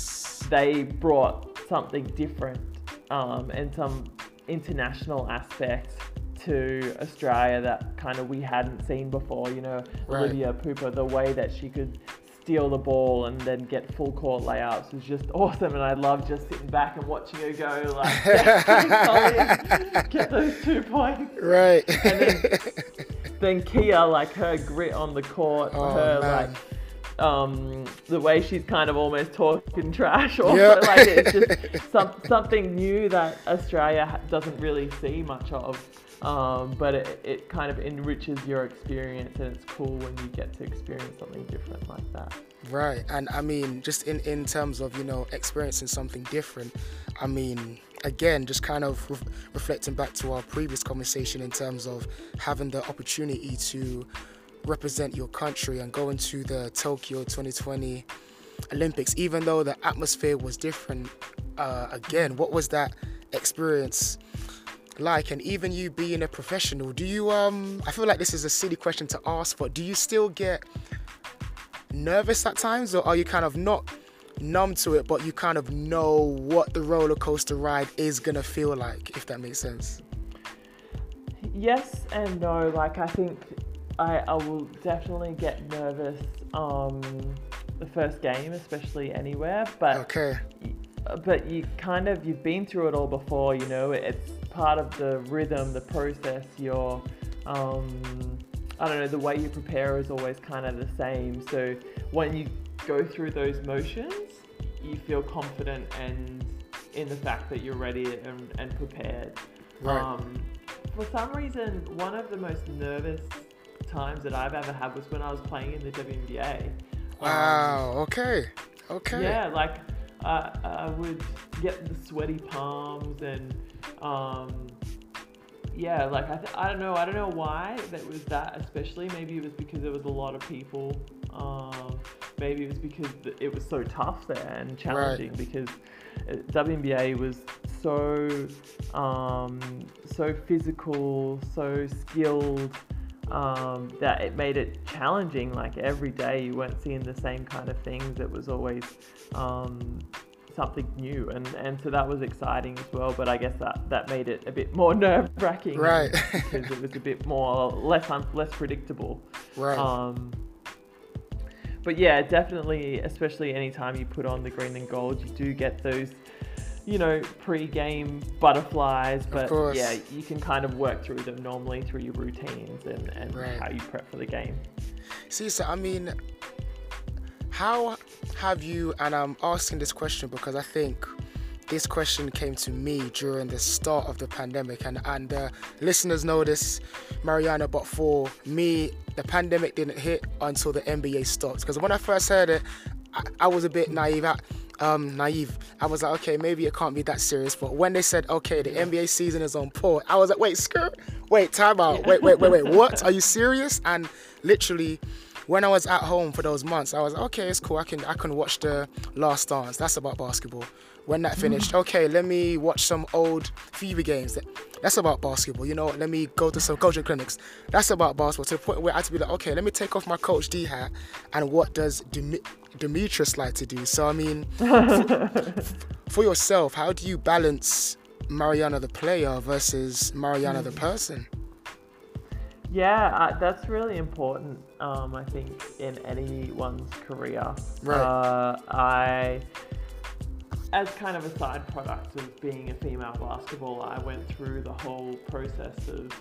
they brought something different um, and some international aspect to Australia that kind of we hadn't seen before. You know, Right. Olivia Époupa, the way that she could steal the ball and then get full court layouts was just awesome. And I love just sitting back and watching her go like, (laughs) get those two points. Right. Then, Kia, like her grit on the court, Oh, her man. like um, the way she's kind of almost talking (laughs) trash, or Yeah. (laughs) like it's just (laughs) some, something new that Australia doesn't really see much of. Um, but it, it kind of enriches your experience, and it's cool when you get to experience something different like that. Right, and I mean, just in in terms of you know experiencing something different, I mean, again, just kind of re- reflecting back to our previous conversation in terms of having the opportunity to represent your country and go into the Tokyo 2020 Olympics, even though the atmosphere was different. Uh, again, what was that experience? like and even you being a professional do you um i feel like this is a silly question to ask but do you still get nervous at times or are you kind of not numb to it but you kind of know what the roller coaster ride is gonna feel like if that makes sense Yes and no. Like I think I, I will definitely get nervous um, the first game, especially anywhere. But okay but you kind of you've been through it all before. You know, it's part of the rhythm, the process. Your um, I don't know. The way you prepare is always kind of the same. So when you go through those motions, you feel confident and in the fact that you're ready and, and prepared. Right. Um, for some reason, one of the most nervous times that I've ever had was when I was playing in the WNBA. Um, wow okay okay yeah, like uh, I would get the sweaty palms and um, yeah, like I, th- I don't know, I don't know why that was that especially. Maybe it was because there was a lot of people. Um, maybe it was because it was so tough there and challenging because uh, WNBA was so um, so physical, so skilled um, that it made it challenging. Like every day, you weren't seeing the same kind of things. It was always um, something new, and and so that was exciting as well. But I guess that that made it a bit more (laughs) nerve wracking, Right. because it was a bit more less un- less predictable. right Um, but yeah, definitely, especially anytime you put on the green and gold, you do get those, you know, pre-game butterflies. But yeah, you can kind of work through them normally through your routines and, and Right. how you prep for the game. See, so I mean, how have you? And I'm asking this question because I think this question came to me during the start of the pandemic, and and uh, listeners know this, Marianna. But for me, the pandemic didn't hit until the NBA stopped. Because when I first heard it, I, I was a bit naive. I, um, naive. I was like, okay, maybe it can't be that serious. But when they said, okay, the NBA season is on pause, I was like, wait, skirt, wait, time out, wait, wait, wait, wait, what? (laughs) Are you serious? And literally, when I was at home for those months, I was okay, it's cool. I can I can watch the Last Dance. That's about basketball. When that mm. finished, okay, let me watch some old FIBA games. That's about basketball. You know, let me go to some coaching clinics. That's about basketball. To the point where I had to be like, okay, let me take off my Coach D hat. And what does Demi- Demetrius like to do? So I mean, (laughs) for yourself, how do you balance Marianna the player versus Marianna the mm. person? Yeah, that's really important. Um, I think in anyone's career. Right. Uh, I, as kind of a side product of being a female basketball, I went through the whole process of,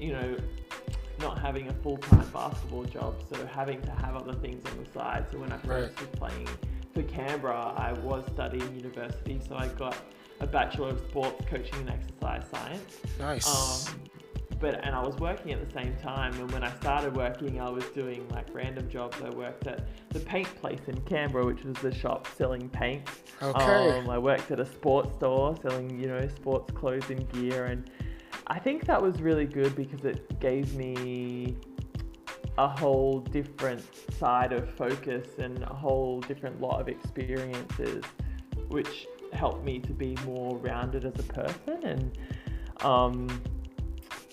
you know, not having a full time basketball job, so having to have other things on the side. So when I first Right. was playing for Canberra, I was studying university, so I got a Bachelor of Sports Coaching and Exercise Science. Nice. Um, but and I was working at the same time. And when I started working, I was doing like random jobs. I worked at the paint place in Canberra, which was the shop selling paint. Okay. Um, I worked at a sports store selling, you know, sports clothes and gear, and I think that was really good because it gave me a whole different side of focus and a whole different lot of experiences, which helped me to be more rounded as a person and um,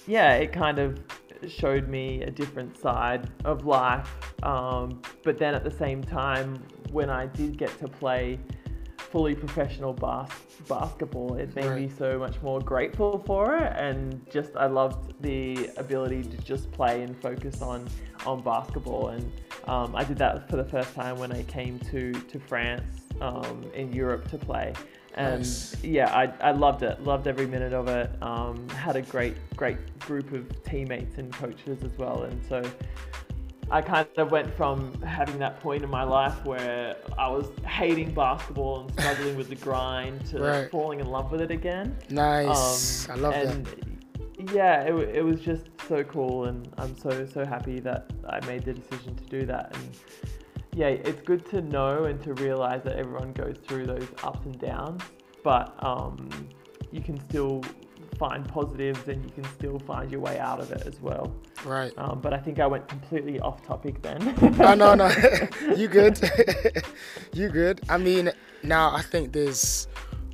yeah, it kind of showed me a different side of life. Um, but then at the same time, when I did get to play fully professional bas- basketball, it made right. me so much more grateful for it. And just, I loved the ability to just play and focus on, on basketball. And um, I did that for the first time when I came to, to France um, in Europe to play and nice. yeah, I, I loved it. Loved every minute of it. Um, had a great great group of teammates and coaches as well, and so I kind of went from having that point in my life where I was hating basketball and struggling with the grind to right. falling in love with it again. Nice, um, I love and that. Yeah, it, it was just so cool, and I'm so so happy that I made the decision to do that. And yeah, it's good to know and to realize that everyone goes through those ups and downs, but um, you can still find positives and you can still find your way out of it as well. Right. Um, but I think I went completely off topic then. no, no, no. (laughs) you good. (laughs) you good. I mean, now I think there's,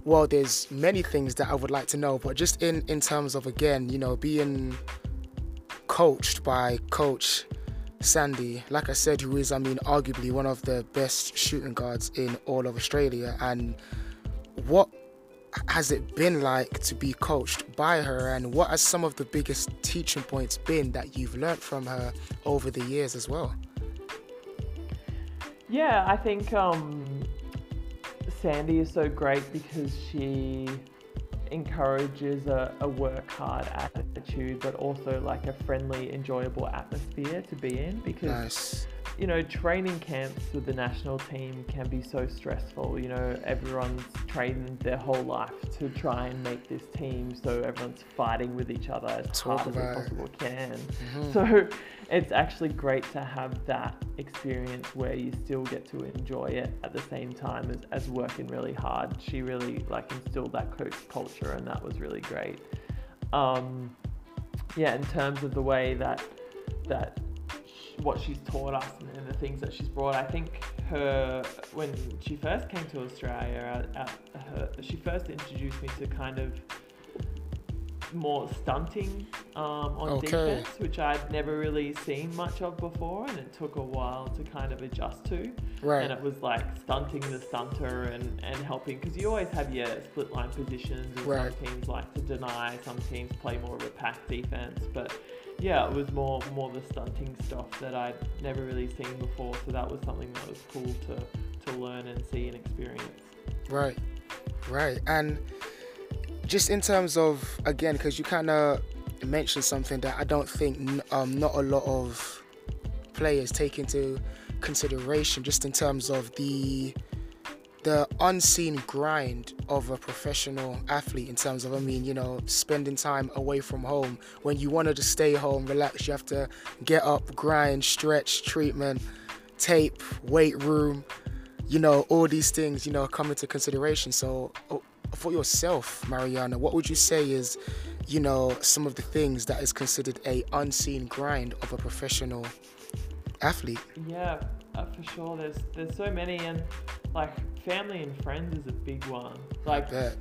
well, there's many things that I would like to know, but just in, in terms of, again, you know, being coached by Coach Sandy, like I said, who is, I mean, arguably one of the best shooting guards in all of Australia. And what has it been like to be coached by her? And what are some of the biggest teaching points been that you've learned from her over the years as well? Yeah, I think um, Sandy is so great because she encourages a, a work hard attitude, but also like a friendly, enjoyable atmosphere to be in because. Nice you know, training camps with the national team can be so stressful. You know, everyone's trained their whole life to try and make this team, so everyone's fighting with each other as Talk hard as they possibly can. Mm-hmm. So it's actually great to have that experience where you still get to enjoy it at the same time as, as working really hard. She really like instilled that coach culture, and that was really great. Um, yeah, in terms of the way that that what she's taught us and the things that she's brought. I think her when she first came to Australia, uh, uh, her, she first introduced me to kind of more stunting um, on okay. defense, which I'd never really seen much of before, and it took a while to kind of adjust to. Right. And it was like stunting the stunter and, and helping because you always have your split line positions, and right. some teams like to deny, some teams play more of a pack defense, but yeah, it was more more the stunting stuff that I'd never really seen before. So that was something that was cool to to learn and see and experience. Right, right, and just in terms of again, because you kind of mentioned something that I don't think um, not a lot of players take into consideration, just in terms of the the unseen grind of a professional athlete in terms of, I mean, you know, spending time away from home. When you wanted to stay home, relax, you have to get up, grind, stretch, treatment, tape, weight room, you know, all these things, you know, come into consideration. So, oh, for yourself, Marianna, what would you say is, you know, some of the things that is considered a unseen grind of a professional athlete? Yeah, uh, for sure. There's there's so many, and like family and friends is a big one. Like that.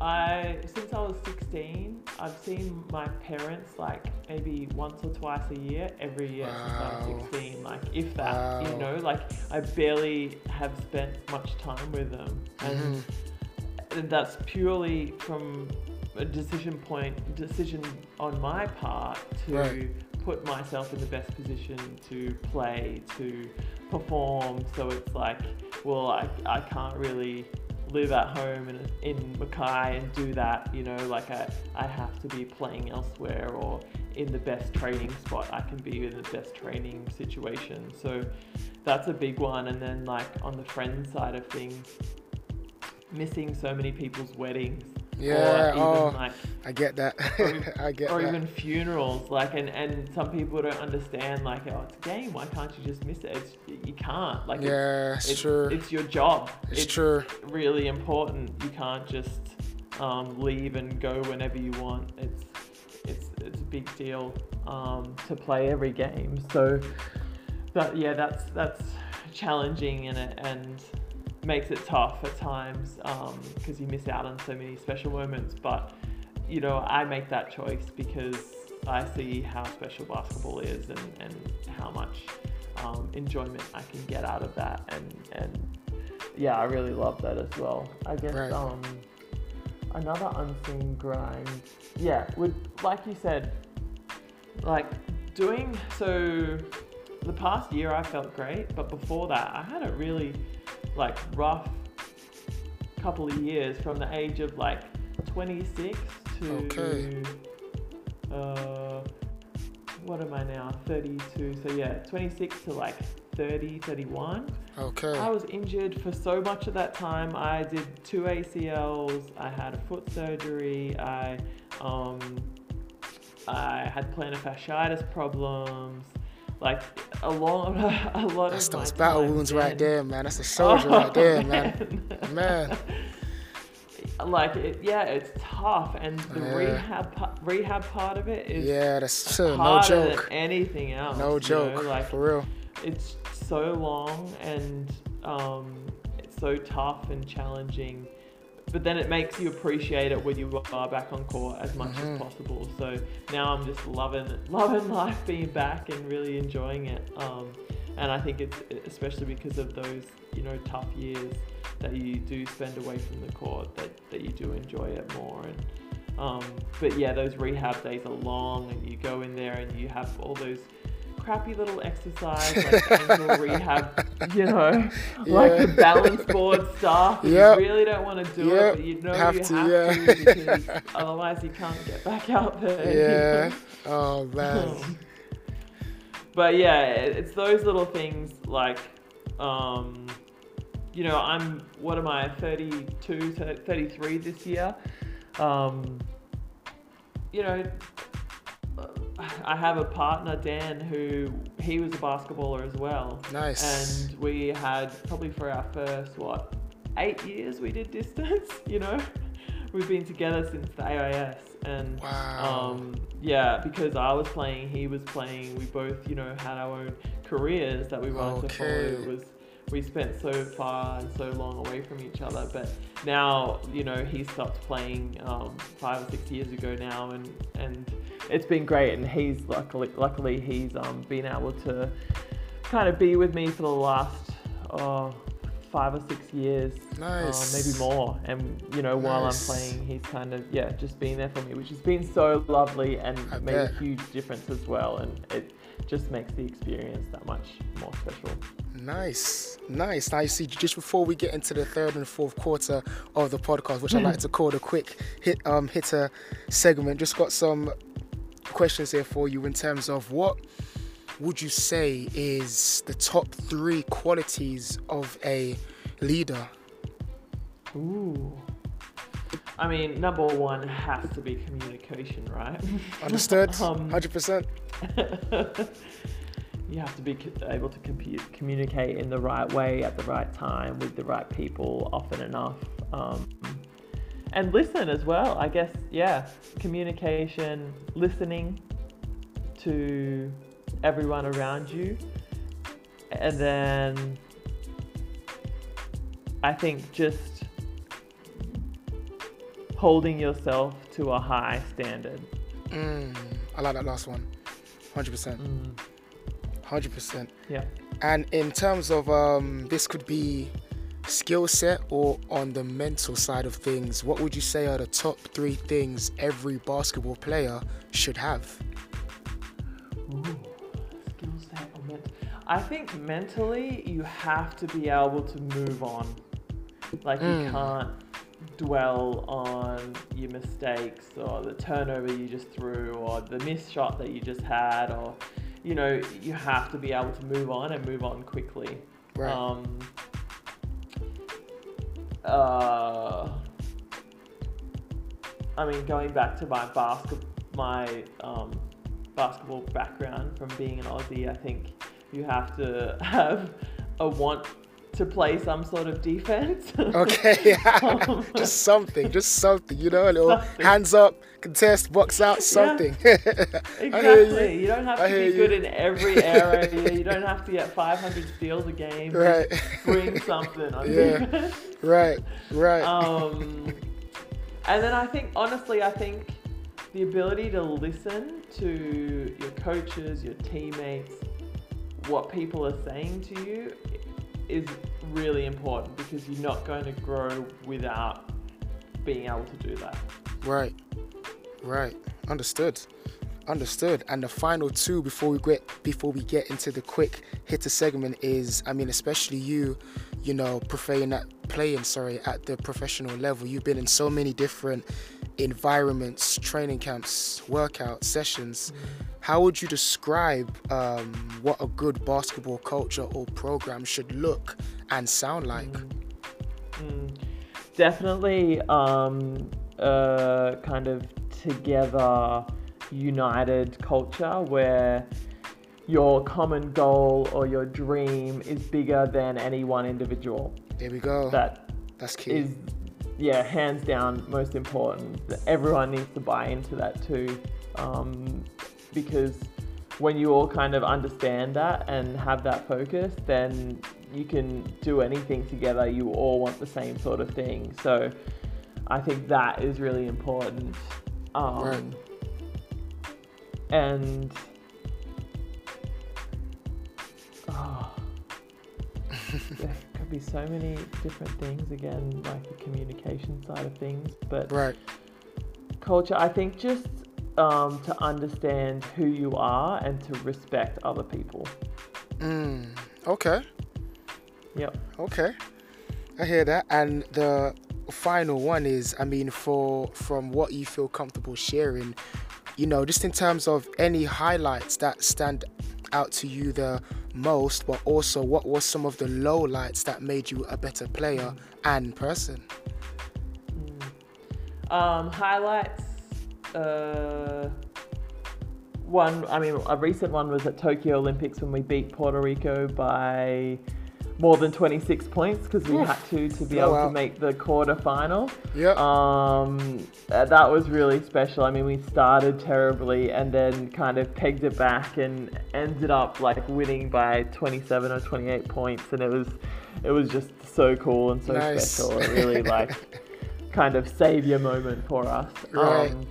I since I was 16, I've seen my parents like maybe once or twice a year every year wow. since I was 16. Like if that, wow. you know, like I barely have spent much time with them, and mm-hmm. that's purely from a decision point decision on my part to right put myself in the best position to play, to perform. So it's like, well, I, I can't really live at home in, in Mackay and do that, you know, like I, I have to be playing elsewhere or in the best training spot I can be in the best training situation. So that's a big one. And then like on the friend side of things, missing so many people's weddings yeah, oh, like, I get that. (laughs) I get that. or that. even funerals, like, and, and some people don't understand, like, oh, it's a game. Why can't you just miss it? It's, you can't. Like, yeah, it's, it's, true. It's your job. It's, it's true. Really important. You can't just um, leave and go whenever you want. It's it's it's a big deal um, to play every game. So, but yeah, that's that's challenging and and makes it tough at times because you miss out on so many special moments. But you know, I make that choice because I see how special basketball is and, and how much um, enjoyment I can get out of that. And, and yeah, I really love that as well. I guess Right. um, another unseen grind, yeah, would like you said, like doing so. The past year I felt great, but before that I had a really like rough couple of years from the age of like 26 to Okay. uh, what am I now? 32. So yeah, 26 to like 30, 31. Okay. I was injured for so much of that time. I did two ACLs. I had a foot surgery. I um, I had plantar fasciitis problems. Like a lot, (laughs) a lot That's of those battle wounds right there, man. That's a soldier right there, man. man. (laughs) Man. Like it, yeah, it's tough, and the Yeah. rehab rehab part of it is Yeah, that's uh, no harder joke. than anything else. No you joke. know, Like For real. it's so long and um, it's so tough and challenging. But then it makes you appreciate it when you are back on court as much Mhm. as possible. So now I'm just loving (laughs) loving life being back and really enjoying it. Um, and I think it's especially because of those you know tough years that you do spend away from the court that, that you do enjoy it more and um, but yeah those rehab days are long and you go in there and you have all those crappy little exercise like (laughs) ankle rehab you know like the balance board stuff Yep. you really don't want to do Yep. it but you know Have you to, have yeah. to because (laughs) otherwise you can't get back out there Yeah. Oh man. (laughs) But yeah, it's those little things like, um, you know, I'm, what am I, 32, 33 this year. Um, you know, I have a partner, Dan, who he was a basketballer as well. Nice. And we had probably for our first, what, eight years we did distance, (laughs) you know? We've been together since the AIS. And Wow. um, yeah, because I was playing, he was playing. We both, you know, had our own careers that we wanted to follow. It was we spent so far and so long away from each other. But now, you know, he stopped playing um, five or six years ago now, and and it's been great. And he's luckily, luckily, he's um, been able to kind of be with me for the last oh, five or six years, Nice. uh, maybe more. And you know, while I'm playing, he's kind of yeah, just been there for me, which has been so lovely and I made bet. a huge difference as well. And it just makes the experience that much more special. Nice, nice. Now you see, just before we get into the third and fourth quarter of the podcast, which I like to call the quick hit um hitter segment, just got some questions here for you in terms of what would you say is the top three qualities of a leader? Ooh. I mean, number one has to be communication, right? Understood? (laughs) Um, Hundred percent. (laughs) you have to be able to communicate in the right way at the right time with the right people often enough. Um, and listen as well, I guess, yeah. Communication, listening to everyone around you. And then I think just holding yourself to a high standard. Mm, I like that last one. Hundred percent. Mm, Hundred percent. yeah. And in terms of um, this could be skill set or on the mental side of things, what would you say are the top three things every basketball player should have? Ooh, skill set or ment- I think mentally you have to be able to move on. Like you Mm. can't dwell on your mistakes or the turnover you just threw or the missed shot that you just had or you know, you have to be able to move on and move on quickly. Right. Um, uh, I mean, going back to my basket, my um, basketball background from being an Aussie, I think you have to (laughs) have a want to play some sort of defense. (laughs) Okay, um, (laughs) (laughs) just something, just something, you know, a little something. hands up, contest, box out, something. Yeah. exactly. You. you. don't have to be good in every area. you don't have to get 500 steals a game. Right. bring something on yeah. Defense. Right. Right. Um, and then I think, honestly, I think the ability to listen to your coaches, your teammates, what people are saying to you is really important because you're not going to grow without being able to do that. Right. Right. Understood. Understood. And the final two before we get before we get into the quick hitter segment is, I mean, especially you, you know, playing at playing, sorry, at the professional level. You've been in so many different environments, training camps, workout sessions. How would you describe um, what a good basketball culture or program should look and sound like? Mm. Definitely, um, kind of together, united culture where your common goal or your dream is bigger than any one individual. There we go. That that's key. Is yeah, hands down most important. Everyone needs to buy into that too, um, because when you all kind of understand that and have that focus, then you can do anything together. You all want the same sort of thing. So I think that is really important. Um, right. And oh, there could be so many different things again, like the communication side of things. But right. culture, I think just um, to understand who you are and to respect other people. Mm, okay. Yep. Okay. I hear that. And the final one is, I mean, for from what you feel comfortable sharing, you know, just in terms of any highlights that stand out to you the most, but also what was some of the low lights that made you a better player and person? Mm. Um, highlights. Uh, one, I mean, a recent one was at Tokyo Olympics when we beat Puerto Rico by more than 26 points because we Oof. had to to be oh, able wow. to make the quarter final. Yeah. Um, uh, that was really special. I mean, we started terribly and then kind of pegged it back and ended up like winning by 27 or 28 points, and it was it was just so cool and so nice. special. It (laughs) really like kind of savior moment for us. Right. Um,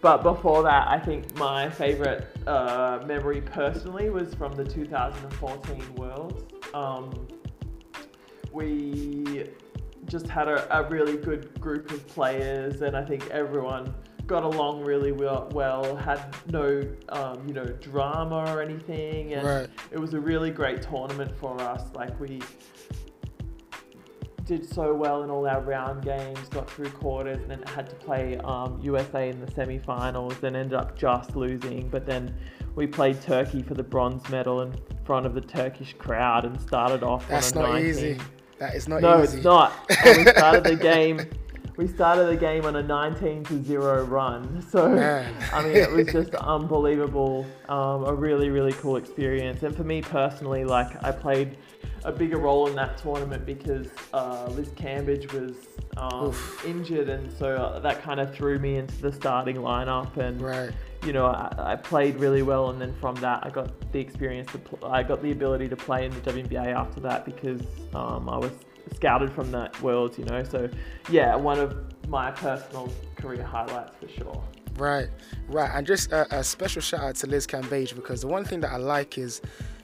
but before that, I think my favorite uh, memory personally was from the 2014 Worlds. Um, we just had a, a, really good group of players, and I think everyone got along really well. well had no, um, you know, drama or anything, and right. it was a really great tournament for us. Like we did so well in all our round games, got through quarters, and then had to play um, USA in the semi-finals, and ended up just losing. But then we played Turkey for the bronze medal in front of the Turkish crowd and started off That's on a not 19. easy. That is not no, easy. it's not. And we (laughs) started the game. We started the game on a 19 to zero run. So Man. I mean, it was just unbelievable. Um, a really, really cool experience. And for me personally, like I played a bigger role in that tournament because uh, Liz Cambage was um, injured, and so uh, that kind of threw me into the starting lineup. And right you know, I, I, played really well, and then from that, I got the experience to, pl- I got the ability to play in the WNBA after that because um, I was scouted from that world, you know. So, yeah, one of my personal career highlights for sure. Right, right, and just a, a special shout out to Liz Cambage because the one thing that I like is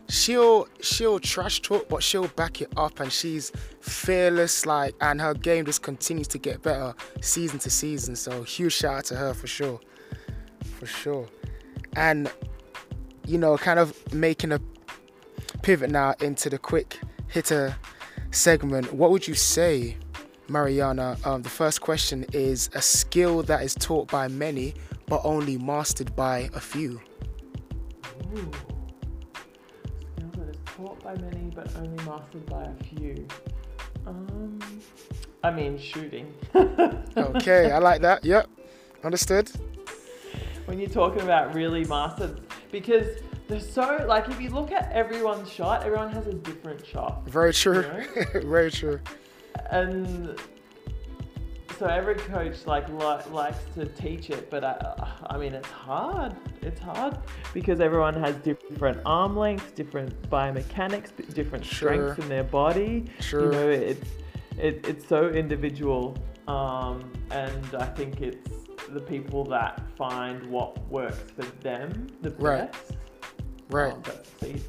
she'll she'll trash talk, but she'll back it up, and she's fearless, like, and her game just continues to get better season to season. So, huge shout out to her for sure for sure. And you know, kind of making a pivot now into the quick hitter segment. What would you say, Marianna? Um, the first question is a skill that is taught by many but only mastered by a few. Ooh. Skill that is taught by many but only mastered by a few. Um, I mean, shooting. (laughs) okay, I like that. Yep, understood when you're talking about really mastered because they're so like if you look at everyone's shot, everyone has a different shot. Very true. You (laughs) Very true. and so every coach like li- likes to teach it but I, I mean it's hard it's hard because everyone has different arm lengths different biomechanics different Sure. strengths in their body Sure. you know it's it, it's so individual um, and i think it's the people that find what works for them the Right. best Right. that succeed.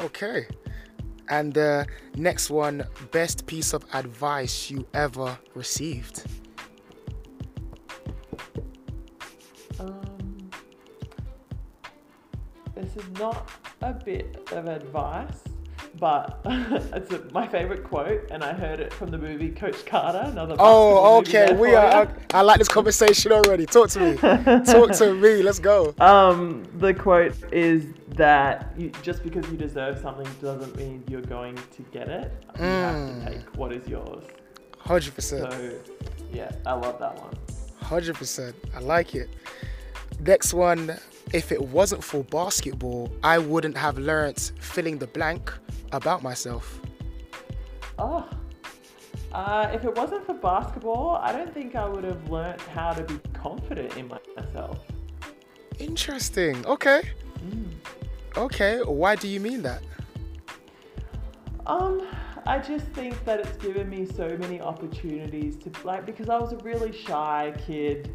Okay. And the next one, best piece of advice you ever received. Um, this is not a bit of advice, but (laughs) it's a, my favorite quote, and I heard it from the movie Coach Carter. Another Oh, okay. We are. I, I like this conversation already. Talk to me. Talk to me. (laughs) Let's go. Um, the quote is that you, just because you deserve something doesn't mean you're going to get it. You have Mm. to take what is yours. Hundred percent. So, yeah, I love that one. Hundred percent. I like it. Next one. If it wasn't for basketball, I wouldn't have learnt filling the blank about myself. Oh, uh, if it wasn't for basketball, I don't think I would have learnt how to be confident in myself. Interesting. Okay. Okay. Why do you mean that? Um, I just think that it's given me so many opportunities to like because I was a really shy kid,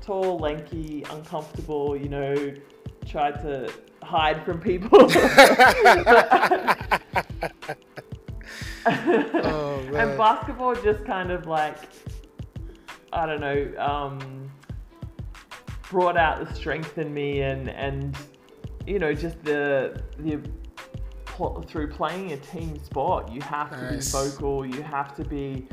tall, lanky, uncomfortable. You know, tried to hide from people. (laughs) Oh man. and basketball just kind of like I don't know, um, brought out the strength in me and and you know just the the through playing a team sport, you have to Nice. be vocal, you have to be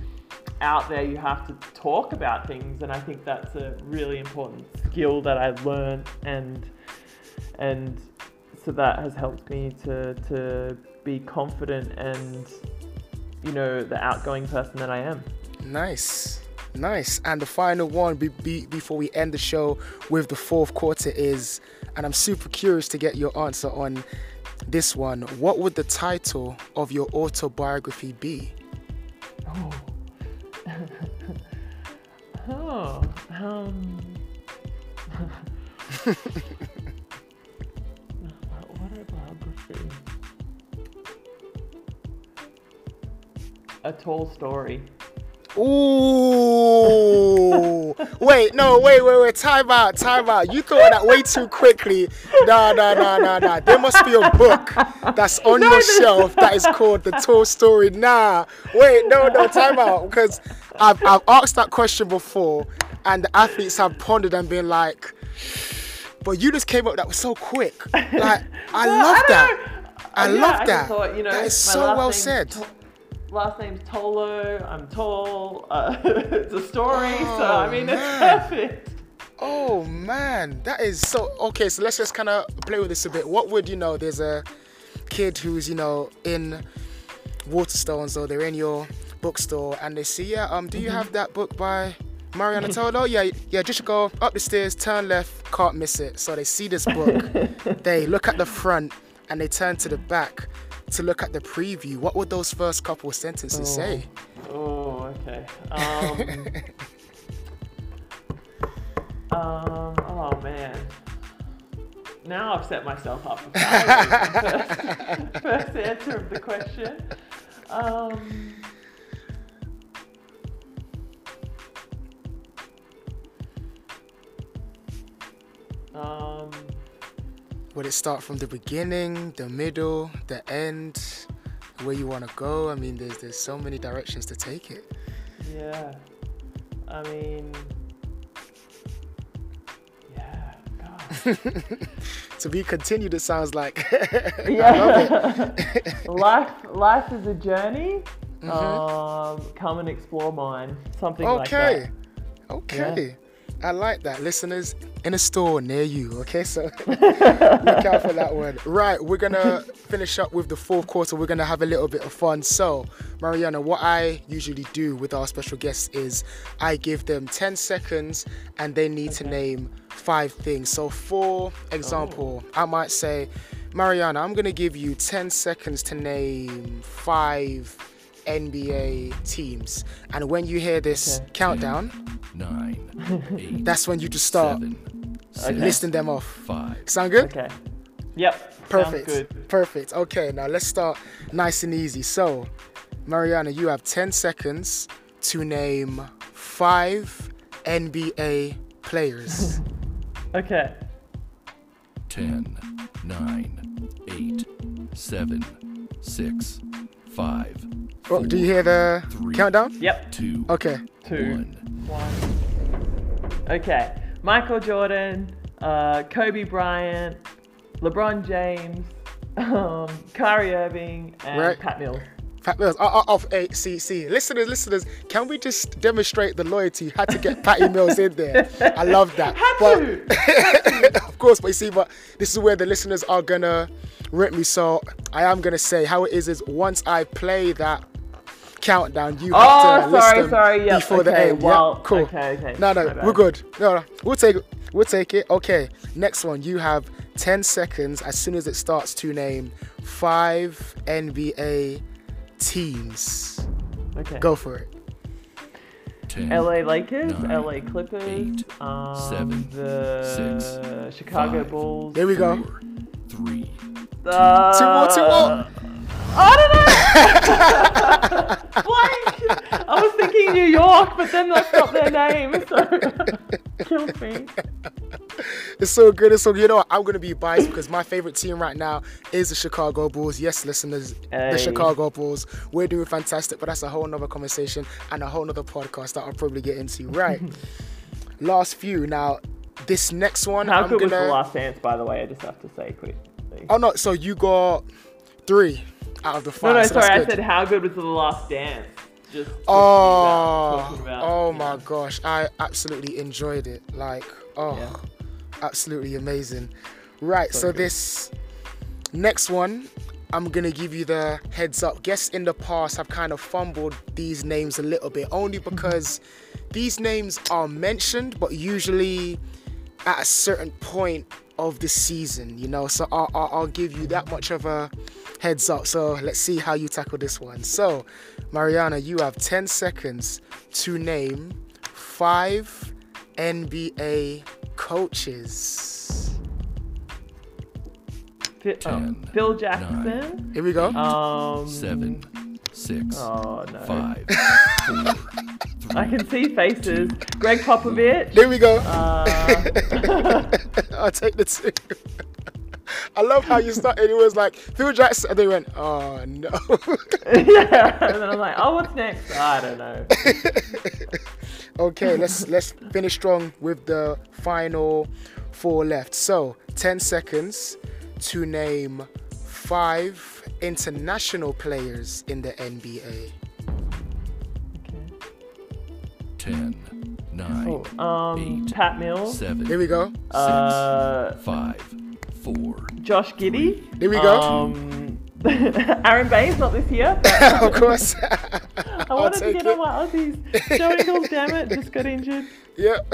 out there, you have to talk about things, and I think that's a really important skill that I learned and and so that has helped me to to be confident and you know the outgoing person that I am. Nice. Nice. And the final one be, be, before we end the show with the fourth quarter is, and I'm super curious to get your answer on this one. What would the title of your autobiography be? Oh. (laughs) oh. Um. what Autobiography. A tall story. Ooh. wait, no, wait, wait, wait. Time out, time out. You thought that way too quickly. Nah, nah, nah, nah, nah. There must be a book that's on your shelf that is called The Tall Story. Nah, wait, no, no, time out. Because I've, I've asked that question before, and the athletes have pondered and been like, but you just came up that was so quick. Like, I (laughs) Well, love don't that. know. I Yeah, love just that. thought, you know, that is so well said. To- last name's Tolo. I'm tall. Uh, (laughs) it's a story. so I Oh, mean, it's man. perfect. Oh man, that is so okay. So let's just kind of play with this a bit. What would you know? There's a kid who's you know in Waterstones or they're in your bookstore and they see, yeah, um, do you have that book by Marianna (laughs) Tolo? Yeah, yeah. Just go up the stairs, turn left, can't miss it. So they see this book, (laughs) they look at the front and they turn to the back to look at the preview. What would those first couple of sentences say? Oh, okay. (laughs) Um, um, oh man. Now I've set myself up for (laughs) failure. first, (laughs) first answer of the question. Um, um, Would it start from the beginning, the middle, the end, where you want to go? I mean, there's there's so many directions to take it. yeah. I mean, yeah. (laughs) To be continued, it sounds like. (laughs) (laughs) Yeah. life life is a journey. Mm-hmm. Um, come and explore mine. Something like that. okay. Okay. I like that. Listeners, in a store near you. Okay, so (laughs) look out for that one. Right, we're gonna finish up with the fourth quarter. We're gonna have a little bit of fun. So, Marianna, what I usually do with our special guests is I give them 10 seconds and they need to name five things. So, for example, oh. I might say, Marianna, I'm to give you 10 seconds to name five NBA teams. And when you hear this Okay. countdown, (clears throat) nine, eight, that's when you just start seven, Okay. listing them off. five, Sound good? Okay. Yep. Perfect. Good. Perfect. Okay, now let's start nice and easy. So, Marianna, you have 10 seconds to name five NBA players. (laughs) Okay. ten, nine, eight, seven, six, five, oh, do you hear the Three. countdown? Yep. two, Okay. Two. one. One. Okay. Michael Jordan, uh, Kobe Bryant, LeBron James, um, Kyrie Irving, and Right. Pat Mills. Pat Mills. Oh, oh, oh, see, see. Listeners, listeners, can we just demonstrate the loyalty? Had to get Patty Mills in there. I love that. (laughs) Had But- (laughs) to. of course, but you see, but this is where the listeners are gonna rip me. So I am gonna say how it is is once I play that countdown, you have Oh, to list sorry, them sorry, yep, before the okay, end. well, yeah, cool. okay, okay, No, no, we're good. No, no, we'll take it. We'll take it. Okay, next one. You have 10 seconds as soon as it starts to name five NBA teams. Okay. Go for it. Ten, LA Lakers, nine, LA Clippers, eight, um, seven, the Chicago five, Bulls. There we go. four, three, Uh, Two more, two more. I don't know. Blank. I was thinking New York, but then that's not their name, so (laughs) killed me. It's so good. It's so good. You know what? I'm gonna be biased because my favorite team right now is the Chicago Bulls. Yes, listeners, the Chicago Bulls. We're doing fantastic, but that's a whole nother conversation and a whole nother podcast that I'll probably get into. Right. (laughs) Last few. Now, this next one, How I'm good was gonna. the last dance, by the way? I just have to say quickly. Oh no! So you got three out of the No, five. no, so sorry. I said how good was the last dance? Just Oh, about- about, oh you oh my gosh! I absolutely enjoyed it. Like, oh, Yeah. absolutely amazing. Right, so, So this next one, I'm gonna give you the heads up. Guests in the past have kind of fumbled these names a little bit, only mm-hmm. because these names are mentioned, but usually at a certain point of the season, you know. So I'll, I'll, I'll give you that much of a heads up. So let's see how you tackle this one. So, Marianna, you have 10 seconds to name five NBA coaches. Fi- oh, Ten, Phil nine, Jackson. Here we go. Um, seven, six, Oh no. five, (laughs) four, I can see faces. Gregg Popovich. There we go. Uh, (laughs) I'll take the two. I love how you started. It was like Phil Jackson, and they went, "Oh no." yeah. (laughs) And then I'm like, oh, what's next? I don't know. (laughs) okay, let's let's finish strong with the final four left. So, 10 seconds to name five international players in the NBA. Okay. ten, nine, Oh, um, Eight, Pat Mills. seven, Here we go. Uh, five, four, Josh Giddey. There we go. Um, (laughs) Aron Baynes not this year. But (laughs) of course. (laughs) I wanted to get it. on my Aussies. Joe Ingles, damn it, just got injured. Yep.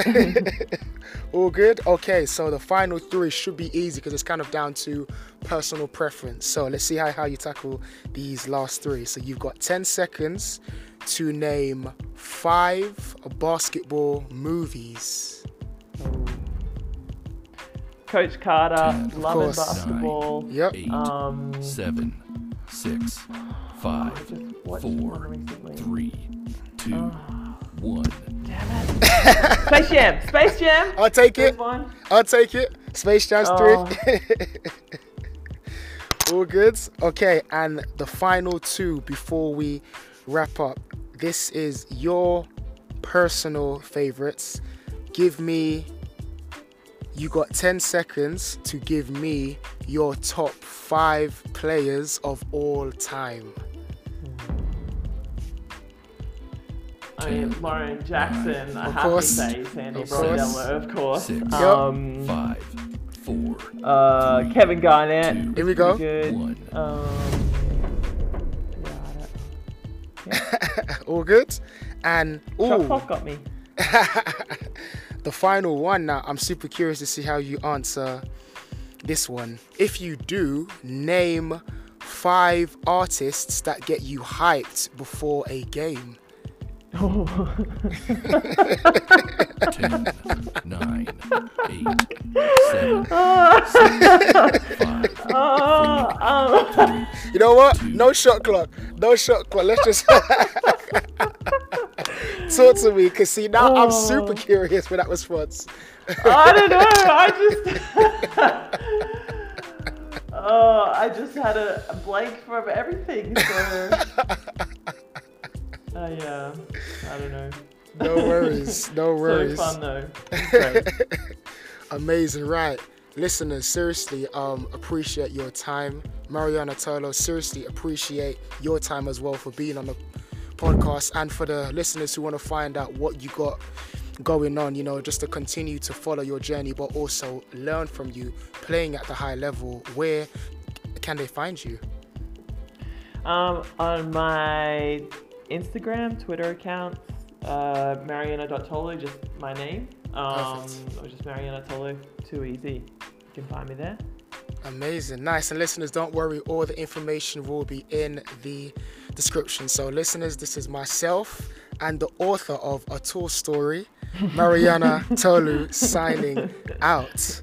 All good. Okay, so the final three should be easy because it's kind of down to personal preference. So let's see how, how you tackle these last three. So you've got 10 seconds to name five basketball movies. Coach Carter, Ten. loving course. basketball. Yep. eight, Um, seven, six, I five, just watched four, one recently. three, two, Oh, one. damn it. Space Jam. Space Jam. (laughs) I'll take There's it. one. I'll take it. Space Jam's Oh. three. (laughs) All good. Okay, and the final two before we wrap up. This is your personal favorites. Give me. You got 10 seconds to give me your top five players of all time. I mean, Ten, Lauren Jackson, I Of have course. to say, Sandy Of course. Brondello, of course. Six. Um, Five, four, uh, Three, Kevin Garnett. two, Here we go. Good. one. (laughs) Um, yeah, I All good? And Shot ooh, clock got me. (laughs) the final one now, I'm super curious to see how you answer this one. If you do, name five artists that get you hyped before a game. Oh. (laughs) 10, 9, 8, 7, 5, Oh, um, (laughs) You know what? No shot clock. No shot clock. Let's just (laughs) talk to me, cause see now I'm super Oh. curious with that was response. I don't know. I just. oh, I just had a, a blank from everything. So. Uh, yeah, I don't know. No (laughs) worries. No worries. So fun though. (laughs) Amazing, right? Listeners, seriously, um, appreciate your time. Marianna Tolo, seriously appreciate your time as well for being on the podcast and for the listeners who want to find out what you got going on, you know, just to continue to follow your journey, but also learn from you playing at the high level. Where can they find you? Um, on my Instagram, Twitter accounts, uh, Marianna.tolo, just my name. Um, or just Marianna Tolo, too easy. You can find me there. Amazing, nice. And listeners, don't worry, all the information will be in the description. So, listeners, this is myself and the author of A Tall Story, (laughs) Marianna Tolo, signing out.